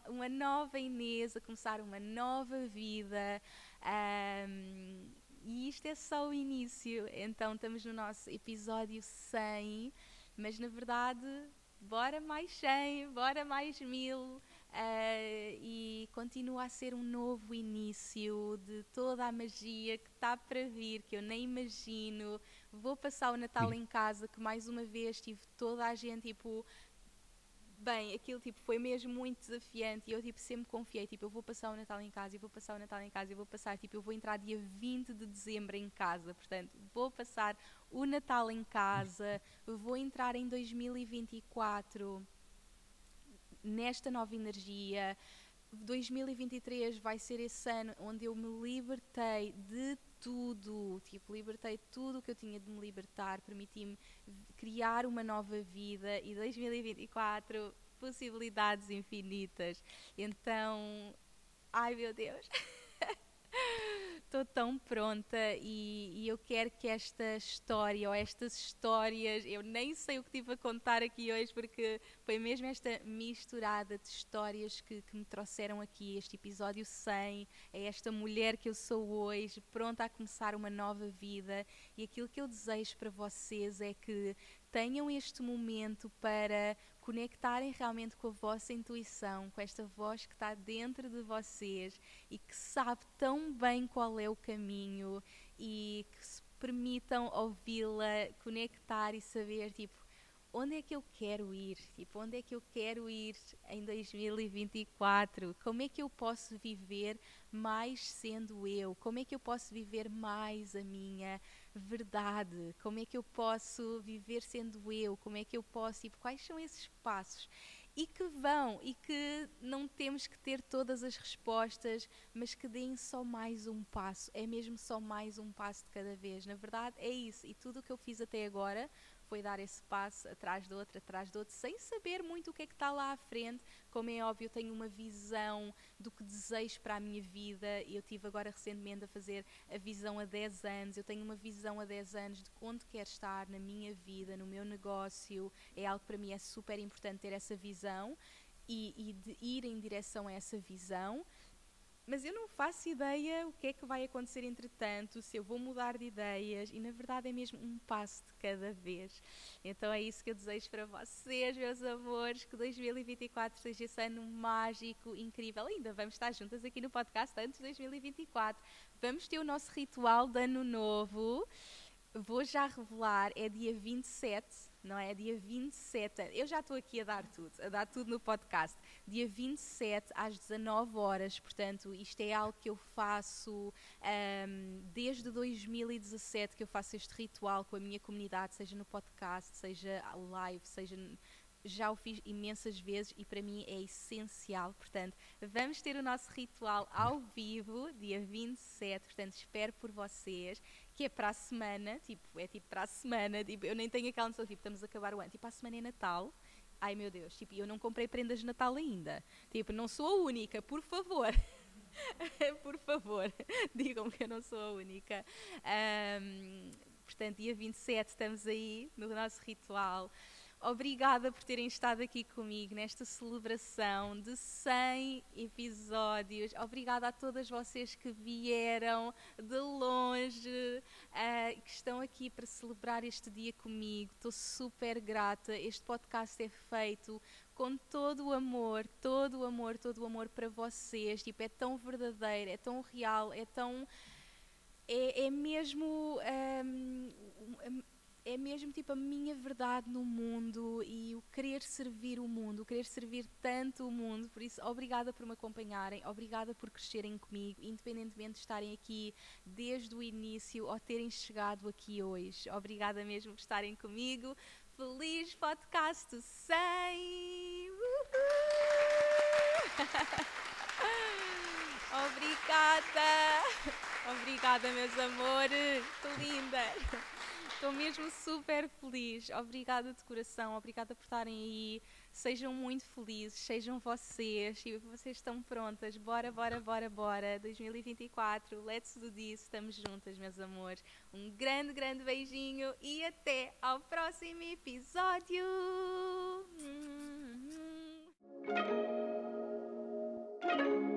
uma nova Inês, a começar uma nova vida. Um, e isto é só o início. Então estamos no nosso episódio 100, mas na verdade, bora mais 100, bora mais mil. Uh, e continua a ser um novo início de toda a magia que está para vir, que eu nem imagino. Vou passar o Natal em casa, que mais uma vez tive toda a gente tipo. Bem, aquilo tipo, foi mesmo muito desafiante e eu tipo, sempre confiei, tipo, eu vou passar o Natal em casa, eu vou passar o Natal em casa, eu vou passar, tipo, eu vou entrar dia 20 de dezembro em casa, portanto, vou passar o Natal em casa, vou entrar em 2024 nesta nova energia. 2023 vai ser esse ano onde eu me libertei de tudo, tipo, libertei tudo o que eu tinha de me libertar, permiti-me criar uma nova vida e 2024 possibilidades infinitas. Então, ai meu Deus. (laughs) (laughs) estou tão pronta e, e, eu quero que esta história ou estas histórias, eu nem sei o que tive a contar aqui hoje porque foi mesmo esta misturada de histórias que, que me trouxeram aqui este episódio 100, é esta mulher que eu sou hoje, pronta a começar uma nova vida. E aquilo que eu desejo para vocês é que tenham este momento para conectarem realmente com a vossa intuição, com esta voz que está dentro de vocês e que sabe tão bem qual é o caminho e que se permitam ouvi-la, conectar e saber tipo onde é que eu quero ir? Tipo, onde é que eu quero ir em 2024? Como é que eu posso viver mais sendo eu? Como é que eu posso viver mais a minha verdade? Como é que eu posso viver sendo eu? Como é que eu posso, tipo, quais são esses passos? E que vão, e que não temos que ter todas as respostas, mas que deem só mais um passo. É mesmo só mais um passo de cada vez. Na verdade, é isso. E tudo o que eu fiz até agora foi dar esse passo atrás do outro, atrás do outro, sem saber muito o que é que está lá à frente. Como é óbvio, eu tenho uma visão do que desejo para a minha vida. Eu tive agora recentemente a fazer a visão a 10 anos. Eu tenho uma visão a 10 anos de onde quero estar na minha vida, no meu negócio. É algo que para mim é super importante ter essa visão e, e de ir em direção a essa visão mas eu não faço ideia o que é que vai acontecer entretanto, se eu vou mudar de ideias, e na verdade é mesmo um passo de cada vez. Então é isso que eu desejo para vocês, meus amores, que 2024 seja esse ano mágico, incrível. Ainda vamos estar juntas aqui no podcast antes de 2024. Vamos ter o nosso ritual de ano novo. Vou já revelar, é dia 27 não é? Dia 27, eu já estou aqui a dar tudo, a dar tudo no podcast. Dia 27 às 19 horas, portanto, isto é algo que eu faço um, desde 2017 que eu faço este ritual com a minha comunidade, seja no podcast, seja live, seja já o fiz imensas vezes e para mim é essencial. Portanto, vamos ter o nosso ritual ao vivo, dia 27. Portanto, espero por vocês, que é para a semana. Tipo, é tipo para a semana. Tipo, eu nem tenho aquela noção, tipo, estamos a acabar o ano. Tipo, a semana é Natal. Ai meu Deus, tipo, eu não comprei prendas de Natal ainda. Tipo, não sou a única, por favor. (laughs) por favor, (laughs) digam que eu não sou a única. Um, portanto, dia 27 estamos aí no nosso ritual. Obrigada por terem estado aqui comigo nesta celebração de 100 episódios. Obrigada a todas vocês que vieram de longe, uh, que estão aqui para celebrar este dia comigo. Estou super grata. Este podcast é feito com todo o amor, todo o amor, todo o amor para vocês. Tipo, é tão verdadeiro, é tão real, é tão. É, é mesmo. Um, um, é mesmo tipo a minha verdade no mundo e o querer servir o mundo, o querer servir tanto o mundo. Por isso, obrigada por me acompanharem, obrigada por crescerem comigo, independentemente de estarem aqui desde o início ou terem chegado aqui hoje. Obrigada mesmo por estarem comigo. Feliz podcast 100! (laughs) Obrigada! Obrigada, meus amores! Que linda! Estou mesmo super feliz. Obrigada de coração, obrigada por estarem aí. Sejam muito felizes, sejam vocês. E vocês estão prontas. Bora, bora, bora, bora. 2024, let's do this. Estamos juntas, meus amores. Um grande, grande beijinho e até ao próximo episódio. Hum, hum.